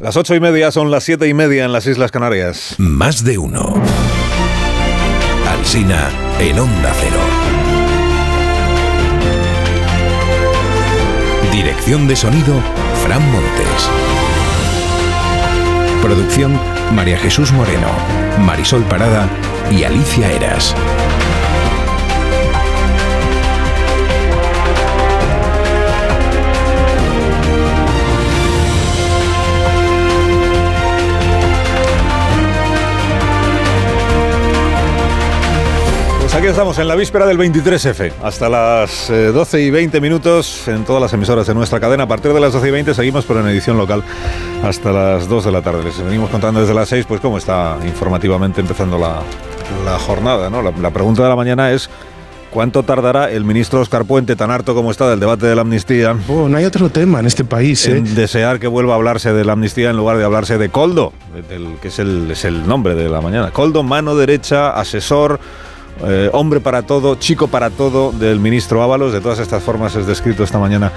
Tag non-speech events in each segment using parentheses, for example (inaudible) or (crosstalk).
Las ocho y media son las siete y media en las Islas Canarias. Más de uno. Alsina en Onda Cero. Dirección de sonido, Fran Montes. Producción, María Jesús Moreno, Marisol Parada y Alicia Eras. Aquí estamos en la víspera del 23F, hasta las eh, 12 y 20 minutos en todas las emisoras de nuestra cadena. A partir de las 12 y 20 seguimos, pero en edición local hasta las 2 de la tarde. Les venimos contando desde las 6, pues cómo está informativamente empezando la, la jornada. ¿no? La, la pregunta de la mañana es ¿Cuánto tardará el ministro Oscar Puente, tan harto como está del debate de la amnistía, Oh, no hay otro tema en este país, ¿eh? en desear que vuelva a hablarse de la amnistía en lugar de hablarse de Coldo, que es el, es el nombre de la mañana? Coldo, mano derecha, asesor, eh, hombre para todo, chico para todo del ministro Ábalos. De todas estas formas es descrito esta mañana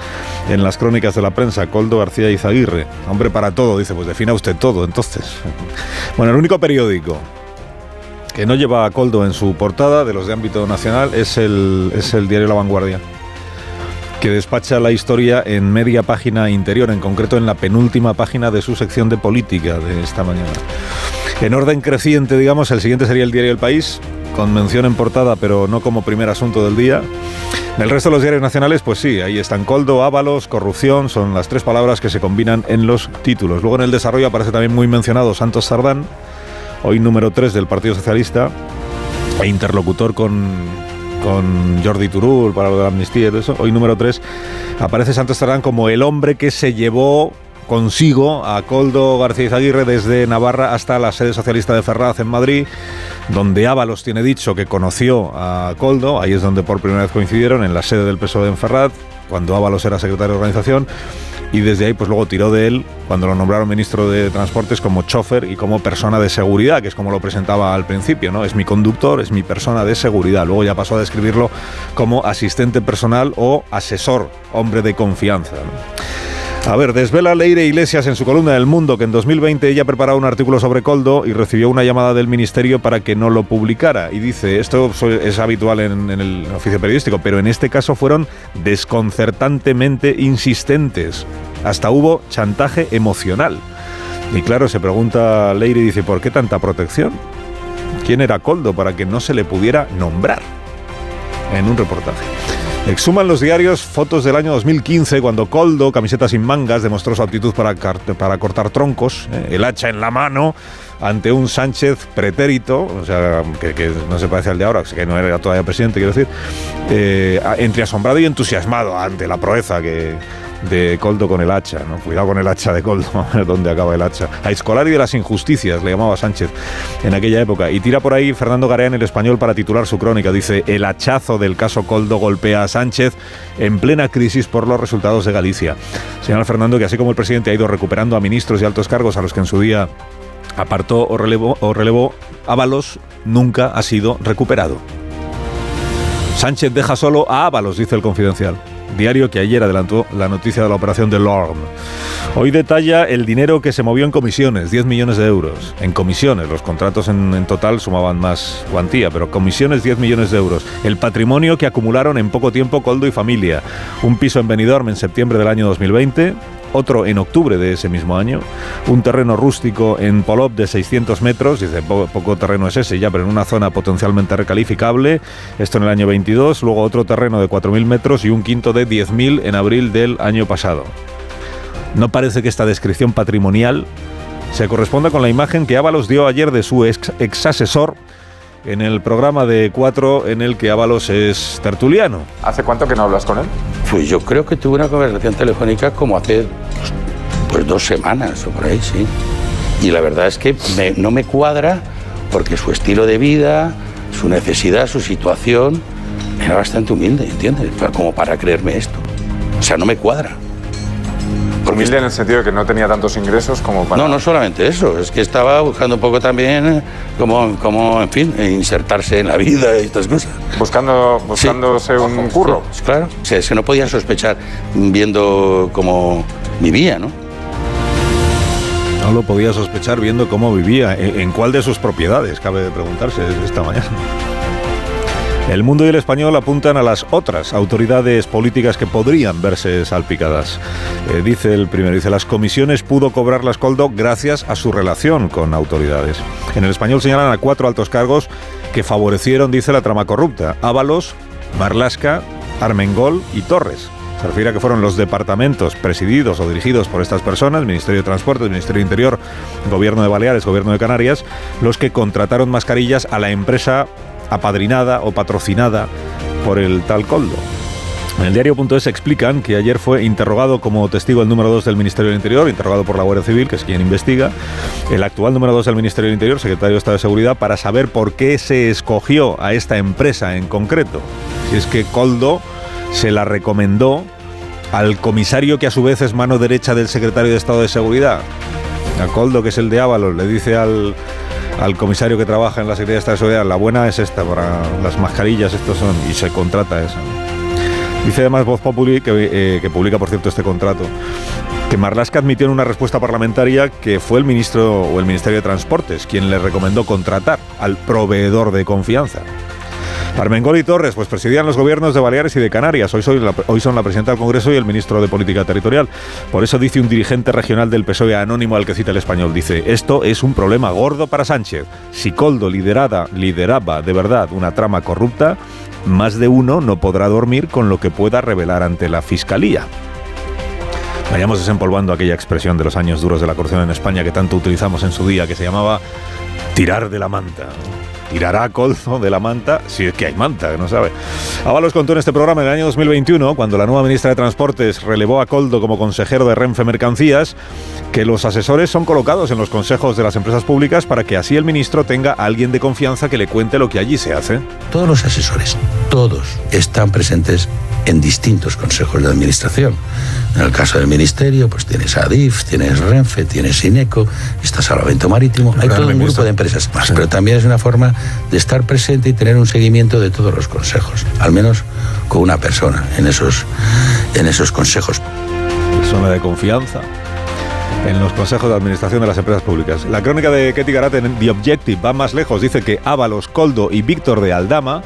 en las crónicas de la prensa. Coldo García Izaguirre, hombre para todo, dice, pues defina usted todo entonces. Bueno, el único periódico que no lleva a Coldo en su portada de los de ámbito nacional es el, es el diario La Vanguardia que despacha la historia en media página interior, en concreto en la penúltima página de su sección de política de esta mañana. En orden creciente, digamos, el siguiente sería el diario El País, con mención en portada, pero no como primer asunto del día. El resto de los diarios nacionales, pues sí, ahí están Coldo, Ábalos, corrupción, son las tres palabras que se combinan en los títulos. Luego en el desarrollo aparece también muy mencionado Santos Sardán, hoy número 3 del Partido Socialista, e interlocutor con, con Jordi Turul para lo de la amnistía y todo eso. Hoy número 3 aparece Santos Sardán como el hombre que se llevó consigo a Coldo García Izaguirre desde Navarra hasta la sede socialista de Ferraz en Madrid, donde Ábalos tiene dicho que conoció a Coldo, ahí es donde por primera vez coincidieron, en la sede del PSOE en Ferraz, cuando Ábalos era secretario de organización, y desde ahí pues luego tiró de él cuando lo nombraron ministro de Transportes como chofer y como persona de seguridad, que es como lo presentaba al principio, ¿no? Es mi conductor, es mi persona de seguridad. Luego ya pasó a describirlo como asistente personal o asesor, hombre de confianza. A ver, desvela Leire Iglesias en su columna del Mundo que en 2020 ella preparaba un artículo sobre Coldo y recibió una llamada del ministerio para que no lo publicara. Y dice, esto es habitual en, en el oficio periodístico, pero en este caso fueron desconcertantemente insistentes. Hasta hubo chantaje emocional. Y claro, se pregunta Leire y dice, ¿por qué tanta protección? ¿Quién era Coldo para que no se le pudiera nombrar? En un reportaje. Exhuman los diarios fotos del año 2015 cuando Coldo, camiseta sin mangas, demostró su aptitud para, para cortar troncos, ¿eh? el hacha en la mano, ante un Sánchez pretérito, o sea, que, no se parece al de ahora, que no era todavía presidente, quiero decir, eh, entre asombrado y entusiasmado ante la proeza que de Coldo con el hacha, ¿no? Cuidado con el hacha de Coldo, (laughs) a ver dónde acaba el hacha. A Escolari de las injusticias, le llamaba Sánchez en aquella época. Y tira por ahí Fernando Garea en el español para titular su crónica. Dice, el hachazo del caso Coldo golpea a Sánchez en plena crisis por los resultados de Galicia. Señala Fernando que así como el presidente ha ido recuperando a ministros y altos cargos a los que en su día apartó o relevó, o relevó Ábalos nunca ha sido recuperado. Sánchez deja solo a Ábalos, dice el confidencial. Diario que ayer adelantó la noticia de la operación de Lorm. Hoy detalla el dinero que se movió en comisiones, 10 millones de euros. En comisiones, los contratos en, en total sumaban más cuantía, pero comisiones 10 millones de euros. El patrimonio que acumularon en poco tiempo Coldo y familia. Un piso en Benidorm en septiembre del año 2020, otro en octubre de ese mismo año, un terreno rústico en Polop de 600 metros, dice po- poco terreno es ese ya, pero en una zona potencialmente recalificable, esto en el año 22, luego otro terreno de 4.000 metros y un quinto de 10.000 en abril del año pasado. No parece que esta descripción patrimonial se corresponda con la imagen que Ábalos dio ayer de su ex, ex asesor en el programa de Cuatro en el que Ábalos es tertuliano. ¿Hace cuánto que no hablas con él? Pues yo creo que tuve una conversación telefónica como hace pues, dos semanas o por ahí, sí. Y la verdad es que me- no me cuadra porque su estilo de vida, su necesidad, su situación era bastante humilde, ¿entiendes? Como para creerme esto. O sea, no me cuadra. Humilde en el sentido de que no tenía tantos ingresos como para... No, no solamente eso, es que estaba buscando un poco también eh, como, como en fin, eh, insertarse en la vida y estas cosas. Buscando, buscándose un curro. Sí, claro. O sea, es que no podía sospechar viendo cómo vivía, ¿no? No lo podía sospechar viendo cómo vivía, en cuál de sus propiedades, cabe preguntarse esta mañana. El mundo y el español apuntan a las otras autoridades políticas que podrían verse salpicadas. Eh, dice el primero, dice, las comisiones pudo cobrar las Coldo gracias a su relación con autoridades. En el español señalan a cuatro altos cargos que favorecieron, dice, la trama corrupta. Ábalos, Marlasca, Armengol y Torres. Se refiere a que fueron los departamentos presididos o dirigidos por estas personas, Ministerio de Transportes, Ministerio de Interior, Gobierno de Baleares, Gobierno de Canarias, los que contrataron mascarillas a la empresa apadrinada o patrocinada por el tal Coldo. En el diario.es explican que ayer fue interrogado como testigo el número 2 del Ministerio del Interior, interrogado por la Guardia Civil, que es quien investiga, el actual número 2 del Ministerio del Interior, secretario de Estado de Seguridad, para saber por qué se escogió a esta empresa en concreto. Si es que Coldo se la recomendó al comisario que a su vez es mano derecha del secretario de Estado de Seguridad. A Coldo, que es el de Ábalos, le dice al, al comisario que trabaja en la Secretaría de Estado de Seguridad, la buena es esta, para las mascarillas, estos son, y se contrata esa. Dice además Voz Populi, que, eh, que publica por cierto este contrato, que Marlaska admitió en una respuesta parlamentaria que fue el ministro o el Ministerio de Transportes quien le recomendó contratar al proveedor de confianza. Armengol y Torres, pues presidían los gobiernos de Baleares y de Canarias. Hoy, hoy son la presidenta del Congreso y el ministro de Política Territorial. Por eso dice un dirigente regional del PSOE anónimo al que cita el español. Dice, esto es un problema gordo para Sánchez. Si Coldo liderada, lideraba de verdad una trama corrupta, más de uno no podrá dormir con lo que pueda revelar ante la Fiscalía. Vayamos desempolvando aquella expresión de los años duros de la corrupción en España que tanto utilizamos en su día, que se llamaba tirar de la manta tirará colzo de la manta, si es que hay manta, no sabe. Ábalos contó en este programa en el año 2021, cuando la nueva ministra de Transportes relevó a Coldo como consejero de Renfe Mercancías, que los asesores son colocados en los consejos de las empresas públicas para que así el ministro tenga a alguien de confianza que le cuente lo que allí se hace. Todos los asesores, todos, están presentes en distintos consejos de administración. En el caso del ministerio, pues tienes ADIF, tienes Renfe, tienes INECO, está Salvamento Marítimo, hay todo un grupo de empresas más, pero también es una forma de estar presente y tener un seguimiento de todos los consejos, al menos con una persona en esos, en esos consejos. Persona de confianza en los consejos de administración de las empresas públicas. La crónica de Ketty Garat en The Objective va más lejos. Dice que Ábalos, Coldo y Víctor de Aldama,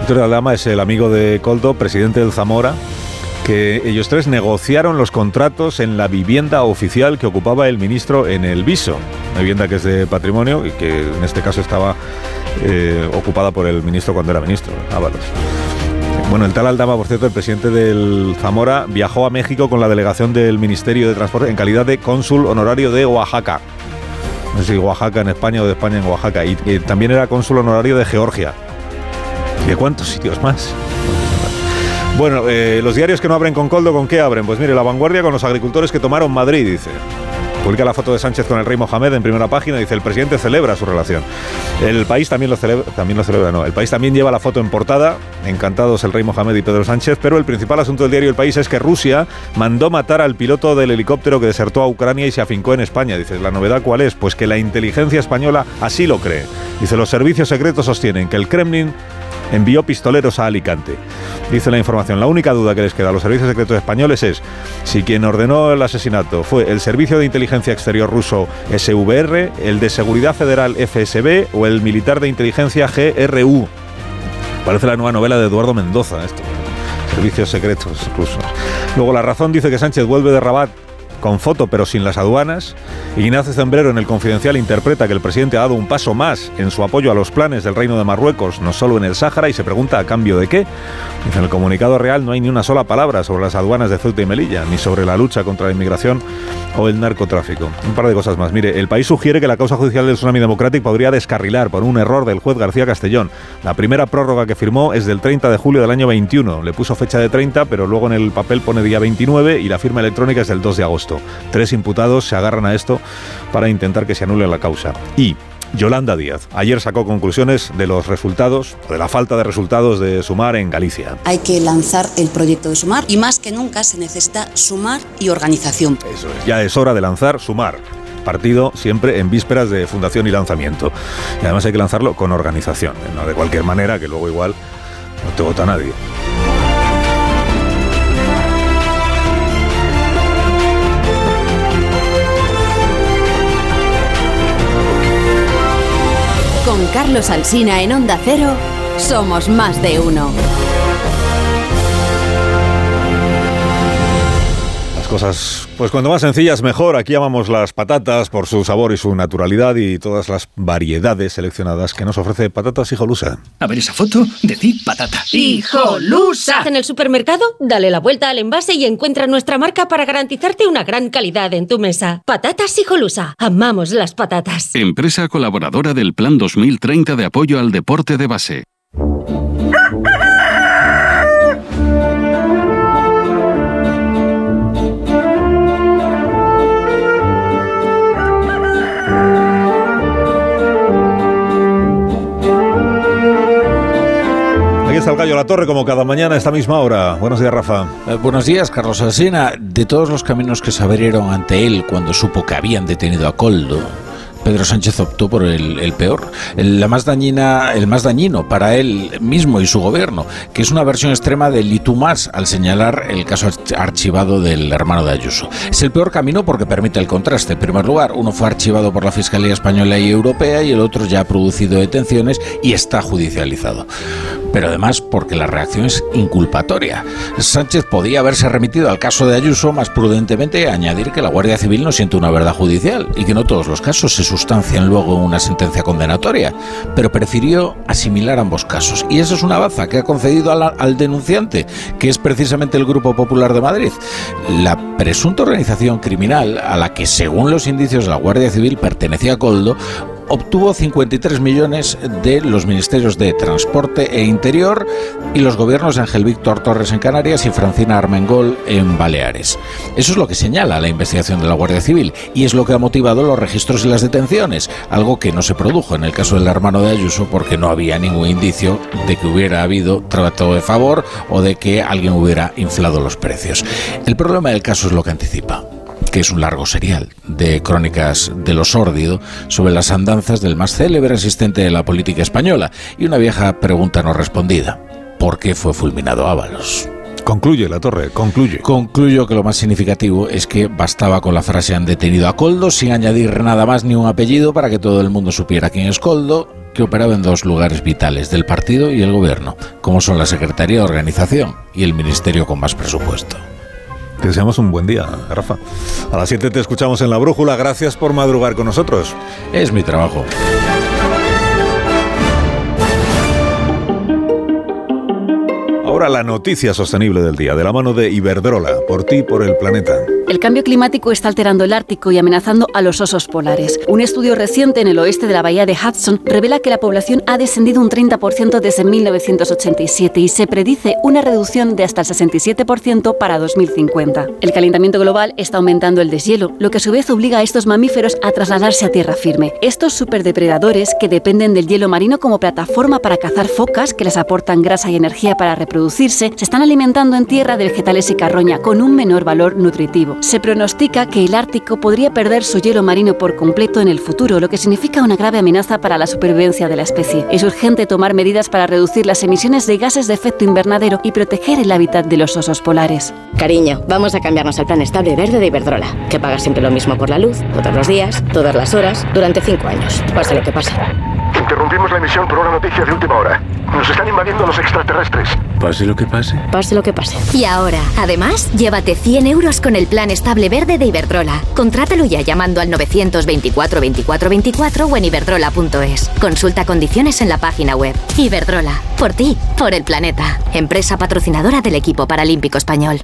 Víctor de Aldama es el amigo de Coldo, presidente del Zamora, que ellos tres negociaron los contratos en la vivienda oficial que ocupaba el ministro en el Viso, una vivienda que es de patrimonio y que en este caso estaba eh, ocupada por el ministro cuando era ministro, Ábalos. Bueno, el tal Aldama, por cierto, el presidente del Zamora, viajó a México con la delegación del Ministerio de Transporte en calidad de cónsul honorario de Oaxaca. No sé si Oaxaca en España o de España en Oaxaca. Y, también era cónsul honorario de Georgia. ¿Y de cuántos sitios más? Bueno, eh, los diarios que no abren con Coldo, ¿con qué abren? Pues mire, La Vanguardia con los agricultores que tomaron Madrid, dice. Publica la foto de Sánchez con el rey Mohamed en primera página dice el presidente celebra su relación. El país también lo celebra, también lo celebra, no. El país también lleva la foto en portada, encantados el rey Mohamed y Pedro Sánchez, pero el principal asunto del diario El País es que Rusia mandó matar al piloto del helicóptero que desertó a Ucrania y se afincó en España. Dice, ¿la novedad cuál es? Pues que la inteligencia española así lo cree. Dice, los servicios secretos sostienen que el Kremlin envió pistoleros a Alicante. Dice la información, la única duda que les queda a los servicios secretos españoles es si quien ordenó el asesinato fue el Servicio de Inteligencia Exterior ruso SVR, el de Seguridad Federal FSB o el militar de inteligencia GRU. Parece la nueva novela de Eduardo Mendoza esto. Servicios secretos rusos. Luego la razón dice que Sánchez vuelve de Rabat con foto pero sin las aduanas. Ignacio Zembrero en el Confidencial interpreta que el presidente ha dado un paso más en su apoyo a los planes del Reino de Marruecos, no solo en el Sáhara, y se pregunta a cambio de qué. en el comunicado real no hay ni una sola palabra sobre las aduanas de Ceuta y Melilla, ni sobre la lucha contra la inmigración o el narcotráfico. Un par de cosas más. Mire, el país sugiere que la causa judicial del Tsunami Democratic podría descarrilar por un error del juez García Castellón. La primera prórroga que firmó es del 30 de julio del año 21. Le puso fecha de 30, pero luego en el papel pone día 29 y la firma electrónica es del 2 de agosto. Tres imputados se agarran a esto para intentar que se anule la causa. Y Yolanda Díaz. Ayer sacó conclusiones de los resultados, de la falta de resultados de Sumar en Galicia. Hay que lanzar el proyecto de Sumar y más que nunca se necesita sumar y organización. Eso es, ya es hora de lanzar Sumar. Partido siempre en vísperas de fundación y lanzamiento. Y además hay que lanzarlo con organización, no de cualquier manera que luego igual no te vota nadie. Carlos Alsina en Onda Cero, somos más de uno. Cosas, pues cuando más sencillas mejor. Aquí amamos las patatas por su sabor y su naturalidad y todas las variedades seleccionadas que nos ofrece Patatas Hijolusa. A ver esa foto, decir patata. ¡Hijolusa! En el supermercado, dale la vuelta al envase y encuentra nuestra marca para garantizarte una gran calidad en tu mesa. Patatas Hijolusa. Amamos las patatas. Empresa colaboradora del Plan 2030 de apoyo al deporte de base. Aquí está el Gallo La Torre como cada mañana a esta misma hora. Buenos días, Rafa. Eh, buenos días, Carlos Alsina. De todos los caminos que se abrieron ante él cuando supo que habían detenido a Coldo, Pedro Sánchez optó por el, peor, el, la más dañina, el más dañino para él mismo y su gobierno, que es una versión extrema del y al señalar el caso archivado del hermano de Ayuso. Es el peor camino porque permite el contraste. En primer lugar, uno fue archivado por la Fiscalía Española y Europea y el otro ya ha producido detenciones y está judicializado. Pero además porque la reacción es inculpatoria. Sánchez podía haberse remitido al caso de Ayuso más prudentemente y añadir que la Guardia Civil no siente una verdad judicial y que no todos los casos se sustancian luego una sentencia condenatoria, pero prefirió asimilar ambos casos. Y eso es una baza que ha concedido al, al denunciante, que es precisamente el Grupo Popular de Madrid. La presunta organización criminal a la que, según los indicios de la Guardia Civil, pertenecía Coldo, obtuvo 53 millones de los ministerios de Transporte e Interior y los gobiernos de Ángel Víctor Torres en Canarias y Francina Armengol en Baleares. Eso es lo que señala la investigación de la Guardia Civil y es lo que ha motivado los registros y las detenciones, algo que no se produjo en el caso del hermano de Ayuso porque no había ningún indicio de que hubiera habido trato de favor o de que alguien hubiera inflado los precios. El problema del caso es lo que anticipa que es un largo serial de crónicas de lo sórdido sobre las andanzas del más célebre asistente de la política española y una vieja pregunta no respondida. ¿Por qué fue fulminado Ábalos? Concluye la torre, concluye. Concluyo que lo más significativo es que bastaba con la frase han detenido a Coldo sin añadir nada más ni un apellido para que todo el mundo supiera quién es Coldo, que operaba en dos lugares vitales del partido y el gobierno, como son la Secretaría de Organización y el Ministerio con más presupuesto. Te deseamos un buen día, Rafa. A las 7 te escuchamos en La Brújula. Gracias por madrugar con nosotros. Es mi trabajo. Ahora la noticia sostenible del día, de la mano de Iberdrola, por ti por el planeta. El cambio climático está alterando el Ártico y amenazando a los osos polares. Un estudio reciente en el oeste de la bahía de Hudson revela que la población ha descendido un 30% desde 1987 y se predice una reducción de hasta el 67% para 2050. El calentamiento global está aumentando el deshielo, lo que a su vez obliga a estos mamíferos a trasladarse a tierra firme. Estos superdepredadores, que dependen del hielo marino como plataforma para cazar focas que les aportan grasa y energía para reproducirse, se están alimentando en tierra de vegetales y carroña con un menor valor nutritivo. Se pronostica que el Ártico podría perder su hielo marino por completo en el futuro, lo que significa una grave amenaza para la supervivencia de la especie. Es urgente tomar medidas para reducir las emisiones de gases de efecto invernadero y proteger el hábitat de los osos polares. Cariño, vamos a cambiarnos al plan estable verde de Iberdrola, que paga siempre lo mismo por la luz, todos los días, todas las horas, durante cinco años, pase lo que pase. Interrumpimos la emisión por una noticia de última hora. Nos están invadiendo los extraterrestres. Pase lo que pase. Pase lo que pase. Y ahora, además, llévate 100 euros con el plan estable verde de Iberdrola. Contrátalo ya llamando al 924 24 24 o en iberdrola.es. Consulta condiciones en la página web. Iberdrola. Por ti, por el planeta. Empresa patrocinadora del equipo paralímpico español.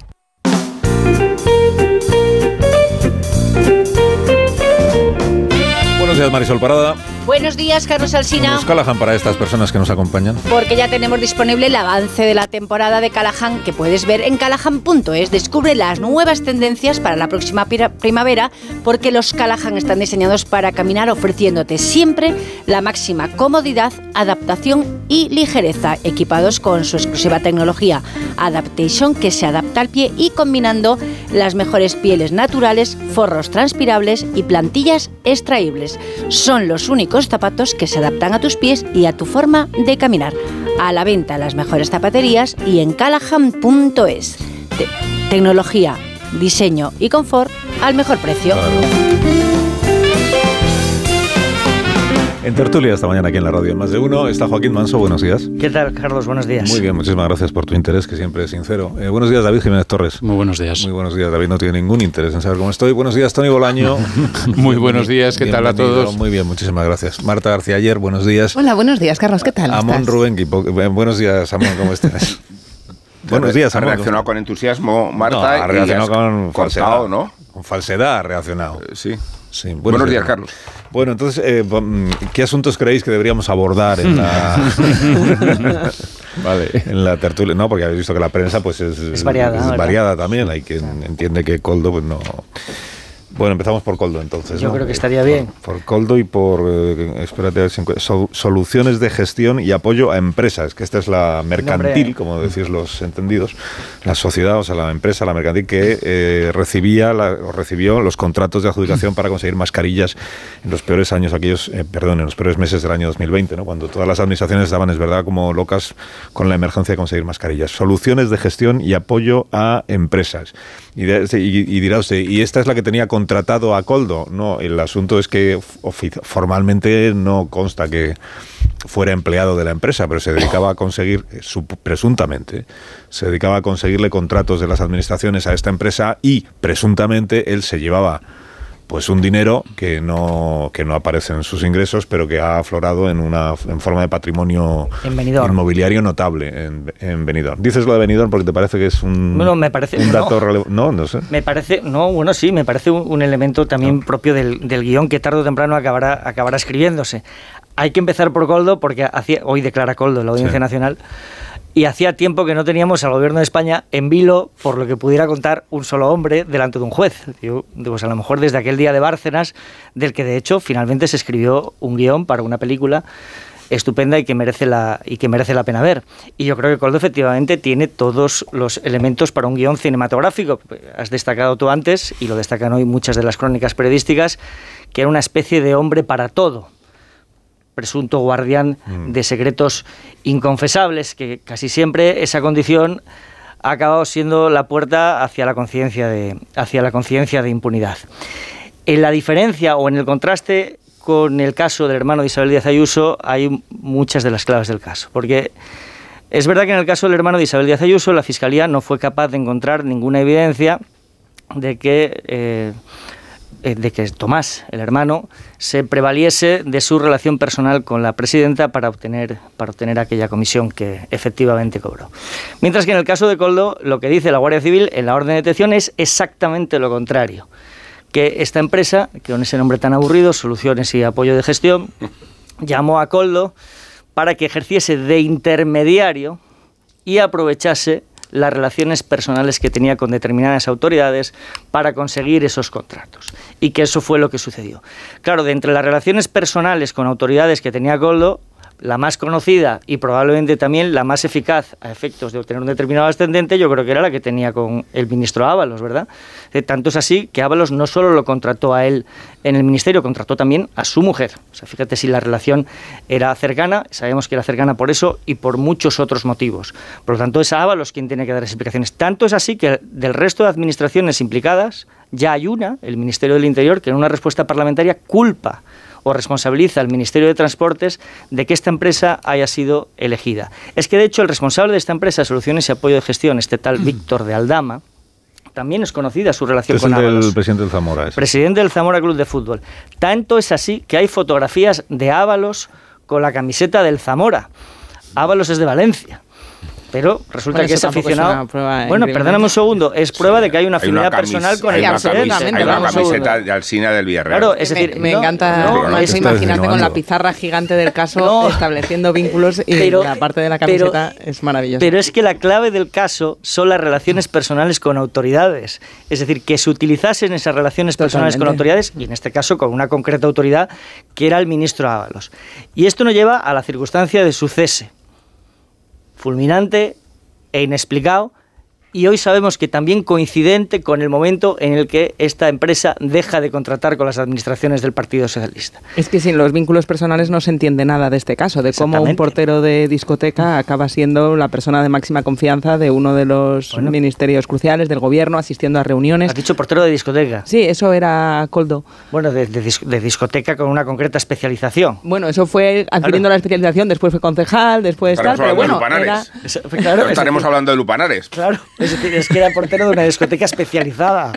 Buenos días, Marisol Parada. Buenos días, Carlos Alsina. ¿Nos Callahan para estas personas que nos acompañan? Porque ya tenemos disponible el avance de la temporada de Callahan que puedes ver en callahan.es. Descubre las nuevas tendencias para la próxima primavera porque los Callahan están diseñados para caminar ofreciéndote siempre la máxima comodidad, adaptación y ligereza, equipados con su exclusiva tecnología Adaptation que se adapta al pie y combinando las mejores pieles naturales, forros transpirables y plantillas extraíbles. Son los únicos zapatos que se adaptan a tus pies y a tu forma de caminar. A la venta en las mejores zapaterías y en callahan.es. Te tecnología, diseño y confort al mejor precio. En tertulia esta mañana aquí en la radio, en más de uno, está Joaquín Manso. Buenos días. ¿Qué tal, Carlos? Buenos días. Muy bien, muchísimas gracias por tu interés, que siempre es sincero. Eh, buenos días, David Jiménez Torres. Muy buenos días. Muy buenos días, David. No tiene ningún interés en saber cómo estoy. Buenos días, Tony Bolaño. (laughs) Muy buenos días, ¿qué tal a todos? Muy bien, muchísimas gracias. Marta García Ayer, buenos días. Hola, buenos días, Carlos. ¿Qué tal? Amón estás? Rubén eh, Buenos días, Amón, ¿cómo estás? (laughs) buenos días, Ha Amón. reaccionado con entusiasmo, Marta. No, ha y reaccionado has con falsedad. contado, ¿no? Con falsedad ha reaccionado. sí. Sí, Buenos días, Carlos. Bueno, entonces, eh, mm, ¿qué asuntos creéis que deberíamos abordar en la, (laughs) Vale. (laughs) en la tertulia? No, porque habéis visto que la prensa pues es, Es variada, es variada también. Hay quien entiende que Coldo pues no... Bueno, empezamos por Coldo entonces. Yo ¿no? creo que estaría bien. Por Coldo y por, eh, espérate, a ver si encuentro- sol- soluciones de gestión y apoyo a empresas, que esta es la mercantil, Nombre- como decís los entendidos, la sociedad, o sea, la empresa, la mercantil, que eh, recibía la- o recibió los contratos de adjudicación para conseguir mascarillas en los peores años, aquellos, eh, perdón, en los peores meses del año 2020, ¿no? cuando todas las administraciones estaban, es verdad, como locas con la emergencia de conseguir mascarillas. Soluciones de gestión y apoyo a empresas. Y, de- y- y dirá usted, ¿y esta es la que tenía contratado a Coldo? No, el asunto es que formalmente no consta que fuera empleado de la empresa, pero se dedicaba a conseguir, eh, presuntamente, se dedicaba a conseguirle contratos de las administraciones a esta empresa y presuntamente él se llevaba pues un dinero que no que no aparece en sus ingresos, pero que ha aflorado en una en forma de patrimonio inmobiliario notable en, en Benidorm. Dices lo de Benidorm porque te parece que es un Bueno, me parece- un dato no. rele- no, no sé. Me parece, no, bueno, sí, me parece un, un elemento también propio del, del guion que tarde o temprano acabará, acabará escribiéndose. Hay que empezar por Coldo, porque hacía, hoy declara Coldo la Audiencia Sí. Nacional, y hacía tiempo que no teníamos al gobierno de España en vilo por lo que pudiera contar un solo hombre delante de un juez. Pues a lo mejor desde aquel día de Bárcenas, del que de hecho finalmente se escribió un guion para una película estupenda y que merece la y que merece la pena ver. Y yo creo que Coldo efectivamente tiene todos los elementos para un guion cinematográfico. Has destacado tú antes y lo destacan hoy muchas de las crónicas periodísticas que era una especie de hombre para todo presunto guardián de secretos inconfesables, que casi siempre esa condición ha acabado siendo la puerta hacia la conciencia de, hacia la conciencia de impunidad. En la diferencia o en el contraste con el caso del hermano de Isabel Díaz Ayuso hay muchas de las claves del caso, porque es verdad que en el caso del hermano de Isabel Díaz Ayuso la Fiscalía no fue capaz de encontrar ninguna evidencia de que, eh, de que Tomás, el hermano, se prevaliese de su relación personal con la presidenta para obtener, para obtener aquella comisión que efectivamente cobró. Mientras que en el caso de Coldo, lo que dice la Guardia Civil en la orden de detención es exactamente lo contrario. Que esta empresa, que con ese nombre tan aburrido, Soluciones y Apoyo de Gestión, (laughs) llamó a Coldo para que ejerciese de intermediario y aprovechase las relaciones personales que tenía con determinadas autoridades para conseguir esos contratos. Y que eso fue lo que sucedió. Claro, de entre las relaciones personales con autoridades que tenía Coldo, la más conocida y probablemente también la más eficaz a efectos de obtener un determinado ascendente, yo creo que era la que tenía con el ministro Ábalos, ¿verdad? Eh, tanto es así que Ábalos no solo lo contrató a él en el ministerio, contrató también a su mujer. O sea, fíjate si la relación era cercana, sabemos que era cercana por eso y por muchos otros motivos. Por lo tanto, es a Ábalos quien tiene que dar explicaciones. Tanto es así que del resto de administraciones implicadas, ya hay una, el Ministerio del Interior, que en una respuesta parlamentaria culpa o responsabiliza al Ministerio de Transportes de que esta empresa haya sido elegida. Es que, de hecho, el responsable de esta empresa, Soluciones y Apoyo de Gestión, este tal Víctor de Aldama, también es conocida su relación Es con el Ábalos. presidente del Zamora. ese. Presidente del Zamora Club de Fútbol. Tanto es así que hay fotografías de Ábalos con la camiseta del Zamora. Ábalos es de Valencia. Pero resulta Bueno, que eso es tampoco es aficionado. bueno, perdóname un segundo. Es prueba de que hay una Hay una afinidad camis- personal con hay el camis- Hay una camiseta de Alsina del Villarreal. Claro, es Me- decir, me, no, encanta no, imaginarte con la pizarra gigante del caso estableciendo vínculos y Pero- la parte de la pero- camiseta es maravillosa. Pero es que la clave del caso son las relaciones personales con autoridades. Es decir, que se utilizasen esas relaciones personales con autoridades, y en este caso con una concreta autoridad, que era el ministro Ábalos. Y esto nos lleva a la circunstancia de su cese, fulminante e inexplicado, y hoy sabemos que también coincidente con el momento en el que esta empresa deja de contratar con las administraciones del Partido Socialista. Es que sin los vínculos personales no se entiende nada de este caso, de cómo un portero de discoteca acaba siendo la persona de máxima confianza de uno de los ministerios cruciales del gobierno, asistiendo a reuniones. ¿Has dicho portero de discoteca? Sí, eso era Coldo. Bueno, de, discoteca con una concreta especialización. Bueno, eso fue adquiriendo la especialización, después fue concejal, después tal, pero bueno, era... Claro, estaremos hablando de Lupanares. Claro, es, que era portero de una discoteca especializada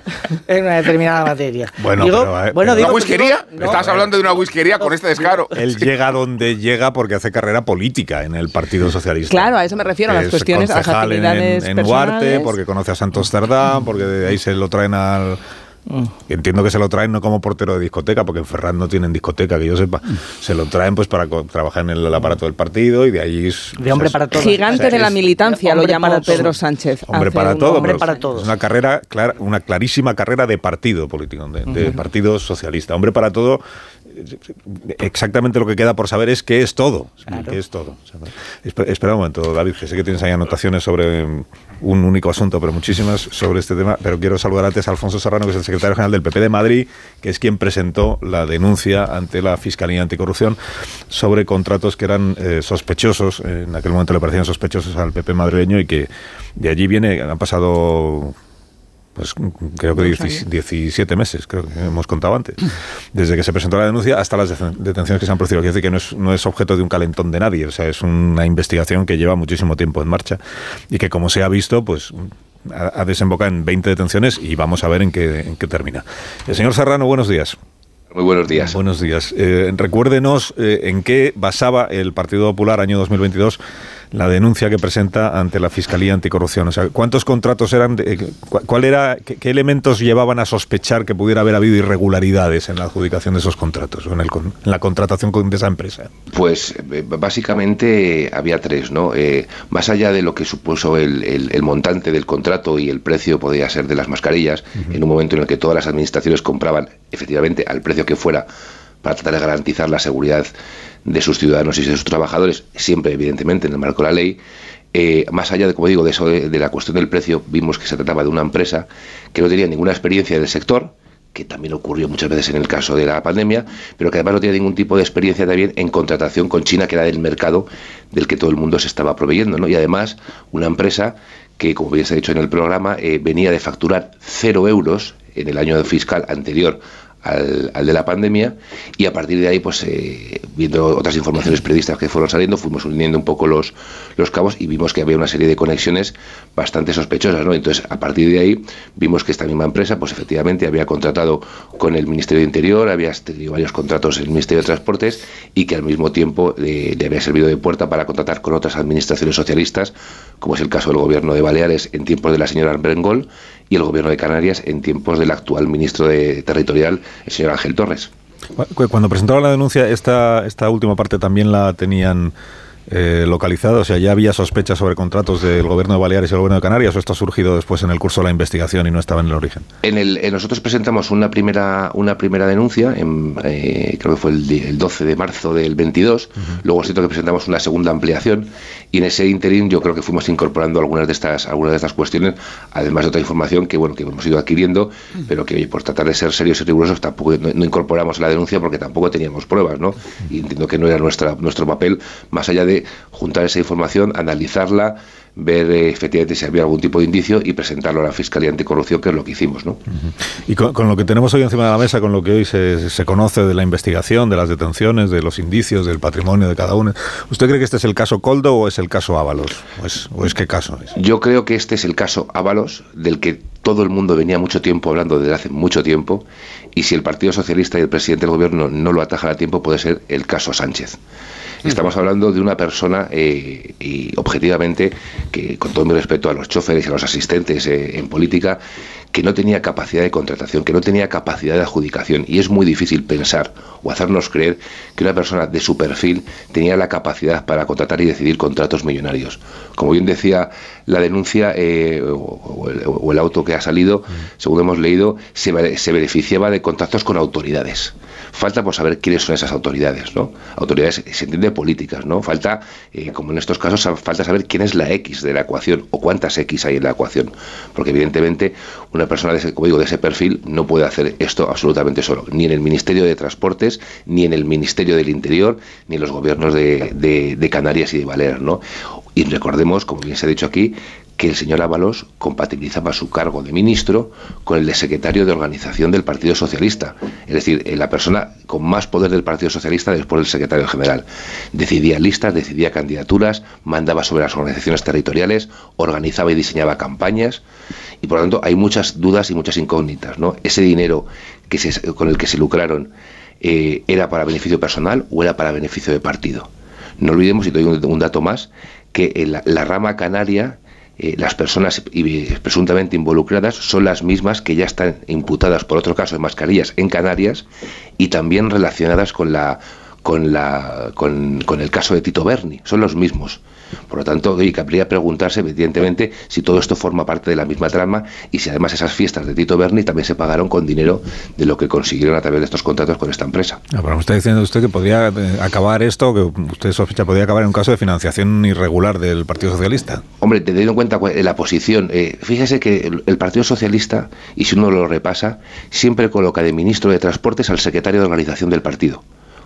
en una determinada materia. Bueno, pero, eh, bueno ¿Una whiskería? Estás hablando de una whiskería con este descaro. Él llega donde llega porque hace carrera política en el Partido Socialista. Claro, a eso me refiero, a las cuestiones, a las actividades en, en Huarte, porque conoce a Santos Cerdán, porque de ahí se lo traen al Mm. Entiendo que se lo traen no como portero de discoteca, porque en Ferran no tienen discoteca, que yo sepa. Mm. Se lo traen pues para trabajar en el aparato del partido y de ahí es... De hombre para todos. Gigante de la militancia, lo llama Pedro Sánchez. Hombre para todo. Hombre para todos. Es una carrera, clara, una clarísima carrera de partido político, de, partido socialista. Hombre para todo exactamente lo que queda por saber es qué es todo. Qué es todo. Espera, un momento, David, que sé que tienes ahí anotaciones sobre un único asunto, pero muchísimas sobre este tema. Pero quiero saludar antes a Alfonso Serrano, que es el secretario general del PP de Madrid, que es quien presentó la denuncia ante la Fiscalía Anticorrupción sobre contratos que eran eh, sospechosos, en aquel momento le parecían sospechosos al PP madrileño y que de allí viene, han pasado pues creo que 17 meses, creo que hemos contado antes, desde que se presentó la denuncia hasta las detenciones que se han producido. Quiero decir que no es, no es objeto de un calentón de nadie, o sea, es una investigación que lleva muchísimo tiempo en marcha y que, como se ha visto, pues ha, desembocado en 20 detenciones y vamos a ver en qué, en qué termina. El señor Serrano, buenos días. Muy buenos días. Buenos días. Eh, recuérdenos eh, en qué basaba el Partido Popular año 2022 la denuncia que presenta ante la Fiscalía Anticorrupción. O sea, ¿cuántos contratos eran? ¿Cuál era? Qué, elementos llevaban a sospechar que pudiera haber habido irregularidades en la adjudicación de esos contratos o en, la contratación de esa empresa? Pues eh, básicamente había tres, ¿no? Eh, más allá de lo que supuso el, montante del contrato y el precio podía ser de las mascarillas, en un momento en el que todas las administraciones compraban efectivamente al precio que fuera para tratar de garantizar la seguridad de sus ciudadanos y de sus trabajadores, siempre evidentemente en el marco de la ley. Eh, más allá de, como digo, de eso de, la cuestión del precio, vimos que se trataba de una empresa que no tenía ninguna experiencia del sector, que también ocurrió muchas veces en el caso de la pandemia, pero que además no tenía ningún tipo de experiencia también en contratación con China, que era del mercado del que todo el mundo se estaba proveyendo, ¿no? Y además una empresa que, como bien se ha dicho en el programa, eh, venía de facturar cero euros en el año fiscal anterior al, de la pandemia y a partir de ahí, pues eh, viendo otras informaciones periodistas que fueron saliendo, fuimos uniendo un poco los, los cabos y vimos que había una serie de conexiones bastante sospechosas, ¿no? Entonces, a partir de ahí, vimos que esta misma empresa, pues efectivamente había contratado con el Ministerio de Interior, había tenido varios contratos en el Ministerio de Transportes y que al mismo tiempo le había servido de puerta para contratar con otras administraciones socialistas, como es el caso del gobierno de Baleares en tiempos de la señora Brengol y el gobierno de Canarias en tiempos del actual ministro de Territorial, el señor Ángel Torres. Cuando presentaron la denuncia, esta, esta última parte también la tenían eh, localizado? O sea, ¿ya había sospechas sobre contratos del gobierno de Baleares y el gobierno de Canarias o esto ha surgido después en el curso de la investigación y no estaba en el origen? En el, nosotros presentamos una primera, una primera denuncia, en, eh, creo que fue el, 12 de marzo del 22, luego siento que presentamos una segunda ampliación y en ese interín yo creo que fuimos incorporando algunas de estas, algunas de estas cuestiones, además de otra información que bueno que hemos ido adquiriendo, pero que oye, por tratar de ser serios y rigurosos tampoco no, incorporamos la denuncia porque tampoco teníamos pruebas, ¿no? Y entiendo que no era nuestra, nuestro papel, más allá de juntar esa información, analizarla, ver eh, efectivamente si había algún tipo de indicio y presentarlo a la Fiscalía Anticorrupción, que es lo que hicimos. ¿no? Y con, lo que tenemos hoy encima de la mesa, con lo que hoy se, se, conoce de la investigación, de las detenciones, de los indicios, del patrimonio de cada uno, ¿usted cree que este es el caso Coldo o es el caso Ábalos? ¿O es, o es qué caso es? Yo creo que este es el caso Ábalos, del que todo el mundo venía mucho tiempo hablando desde hace mucho tiempo, y si el Partido Socialista y el presidente del gobierno no lo atajan a tiempo, puede ser el caso Sánchez. Estamos hablando de una persona, eh, y objetivamente, que con todo mi respeto a los choferes y a los asistentes eh, en política, que no tenía capacidad de contratación, que no tenía capacidad de adjudicación. Y es muy difícil pensar o hacernos creer que una persona de su perfil tenía la capacidad para contratar y decidir contratos millonarios. Como bien decía la denuncia eh, o, el, auto que ha salido, según hemos leído, se, se beneficiaba de contactos con autoridades. Falta por saber quiénes son esas autoridades, ¿no? Autoridades, se entiende políticas, ¿no? Falta, eh, como en estos casos, falta saber quién es la X de la ecuación o cuántas X hay en la ecuación. Porque evidentemente una persona de ese, como digo, de ese perfil no puede hacer esto absolutamente solo, ni en el Ministerio de Transportes, ni en el Ministerio del Interior, ni en los gobiernos de, de Canarias y de Baleares, ¿no? Y recordemos, como bien se ha dicho aquí, que el señor Ábalos compatibilizaba su cargo de ministro con el de secretario de organización del Partido Socialista, es decir, eh, la persona con más poder del Partido Socialista después del secretario general. Decidía listas, decidía candidaturas, mandaba sobre las organizaciones territoriales, organizaba y diseñaba campañas y por lo tanto hay muchas dudas y muchas incógnitas. ¿no? Ese dinero que con el que se lucraron eh, era para beneficio personal o era para beneficio de partido. No olvidemos, y doy un, dato más, que la rama canaria eh, las personas presuntamente involucradas son las mismas que ya están imputadas por otro caso de mascarillas en Canarias y también relacionadas con la con la con, con el caso de Tito Berni, son los mismos. Por lo tanto, y cabría preguntarse, evidentemente, si todo esto forma parte de la misma trama y si además esas fiestas de Tito Berni también se pagaron con dinero de lo que consiguieron a través de estos contratos con esta empresa. Pero me está diciendo usted que podría eh, acabar esto, que usted sospecha podría acabar en un caso de financiación irregular del Partido Socialista. Hombre, teniendo en cuenta la posición, eh, fíjese que el Partido Socialista, y si uno lo repasa, siempre coloca de ministro de Transportes al secretario de organización del partido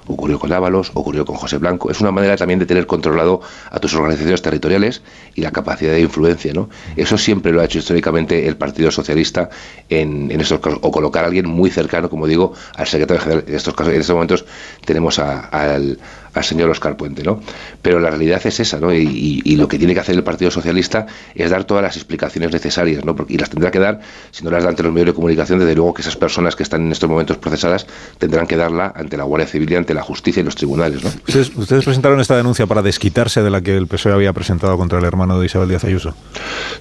ocurrió con Ábalos, ocurrió con José Blanco. Es una manera también de tener controlado a tus organizaciones territoriales y la capacidad de influencia, ¿no? Eso siempre lo ha hecho históricamente el Partido Socialista en, estos casos, o colocar a alguien muy cercano, como digo, al secretario general. En estos casos, en estos momentos tenemos al, al señor Oscar Puente, ¿no? Pero la realidad es esa, ¿no? Y, lo que tiene que hacer el Partido Socialista es dar todas las explicaciones necesarias, ¿no? y las tendrá que dar, si no las da ante los medios de comunicación, desde luego que esas personas que están en estos momentos procesadas tendrán que darla ante la Guardia Civil y ante la justicia y los tribunales, ¿no? ¿Ustedes, presentaron esta denuncia para desquitarse de la que el PSOE había presentado contra el hermano de Isabel Díaz Ayuso?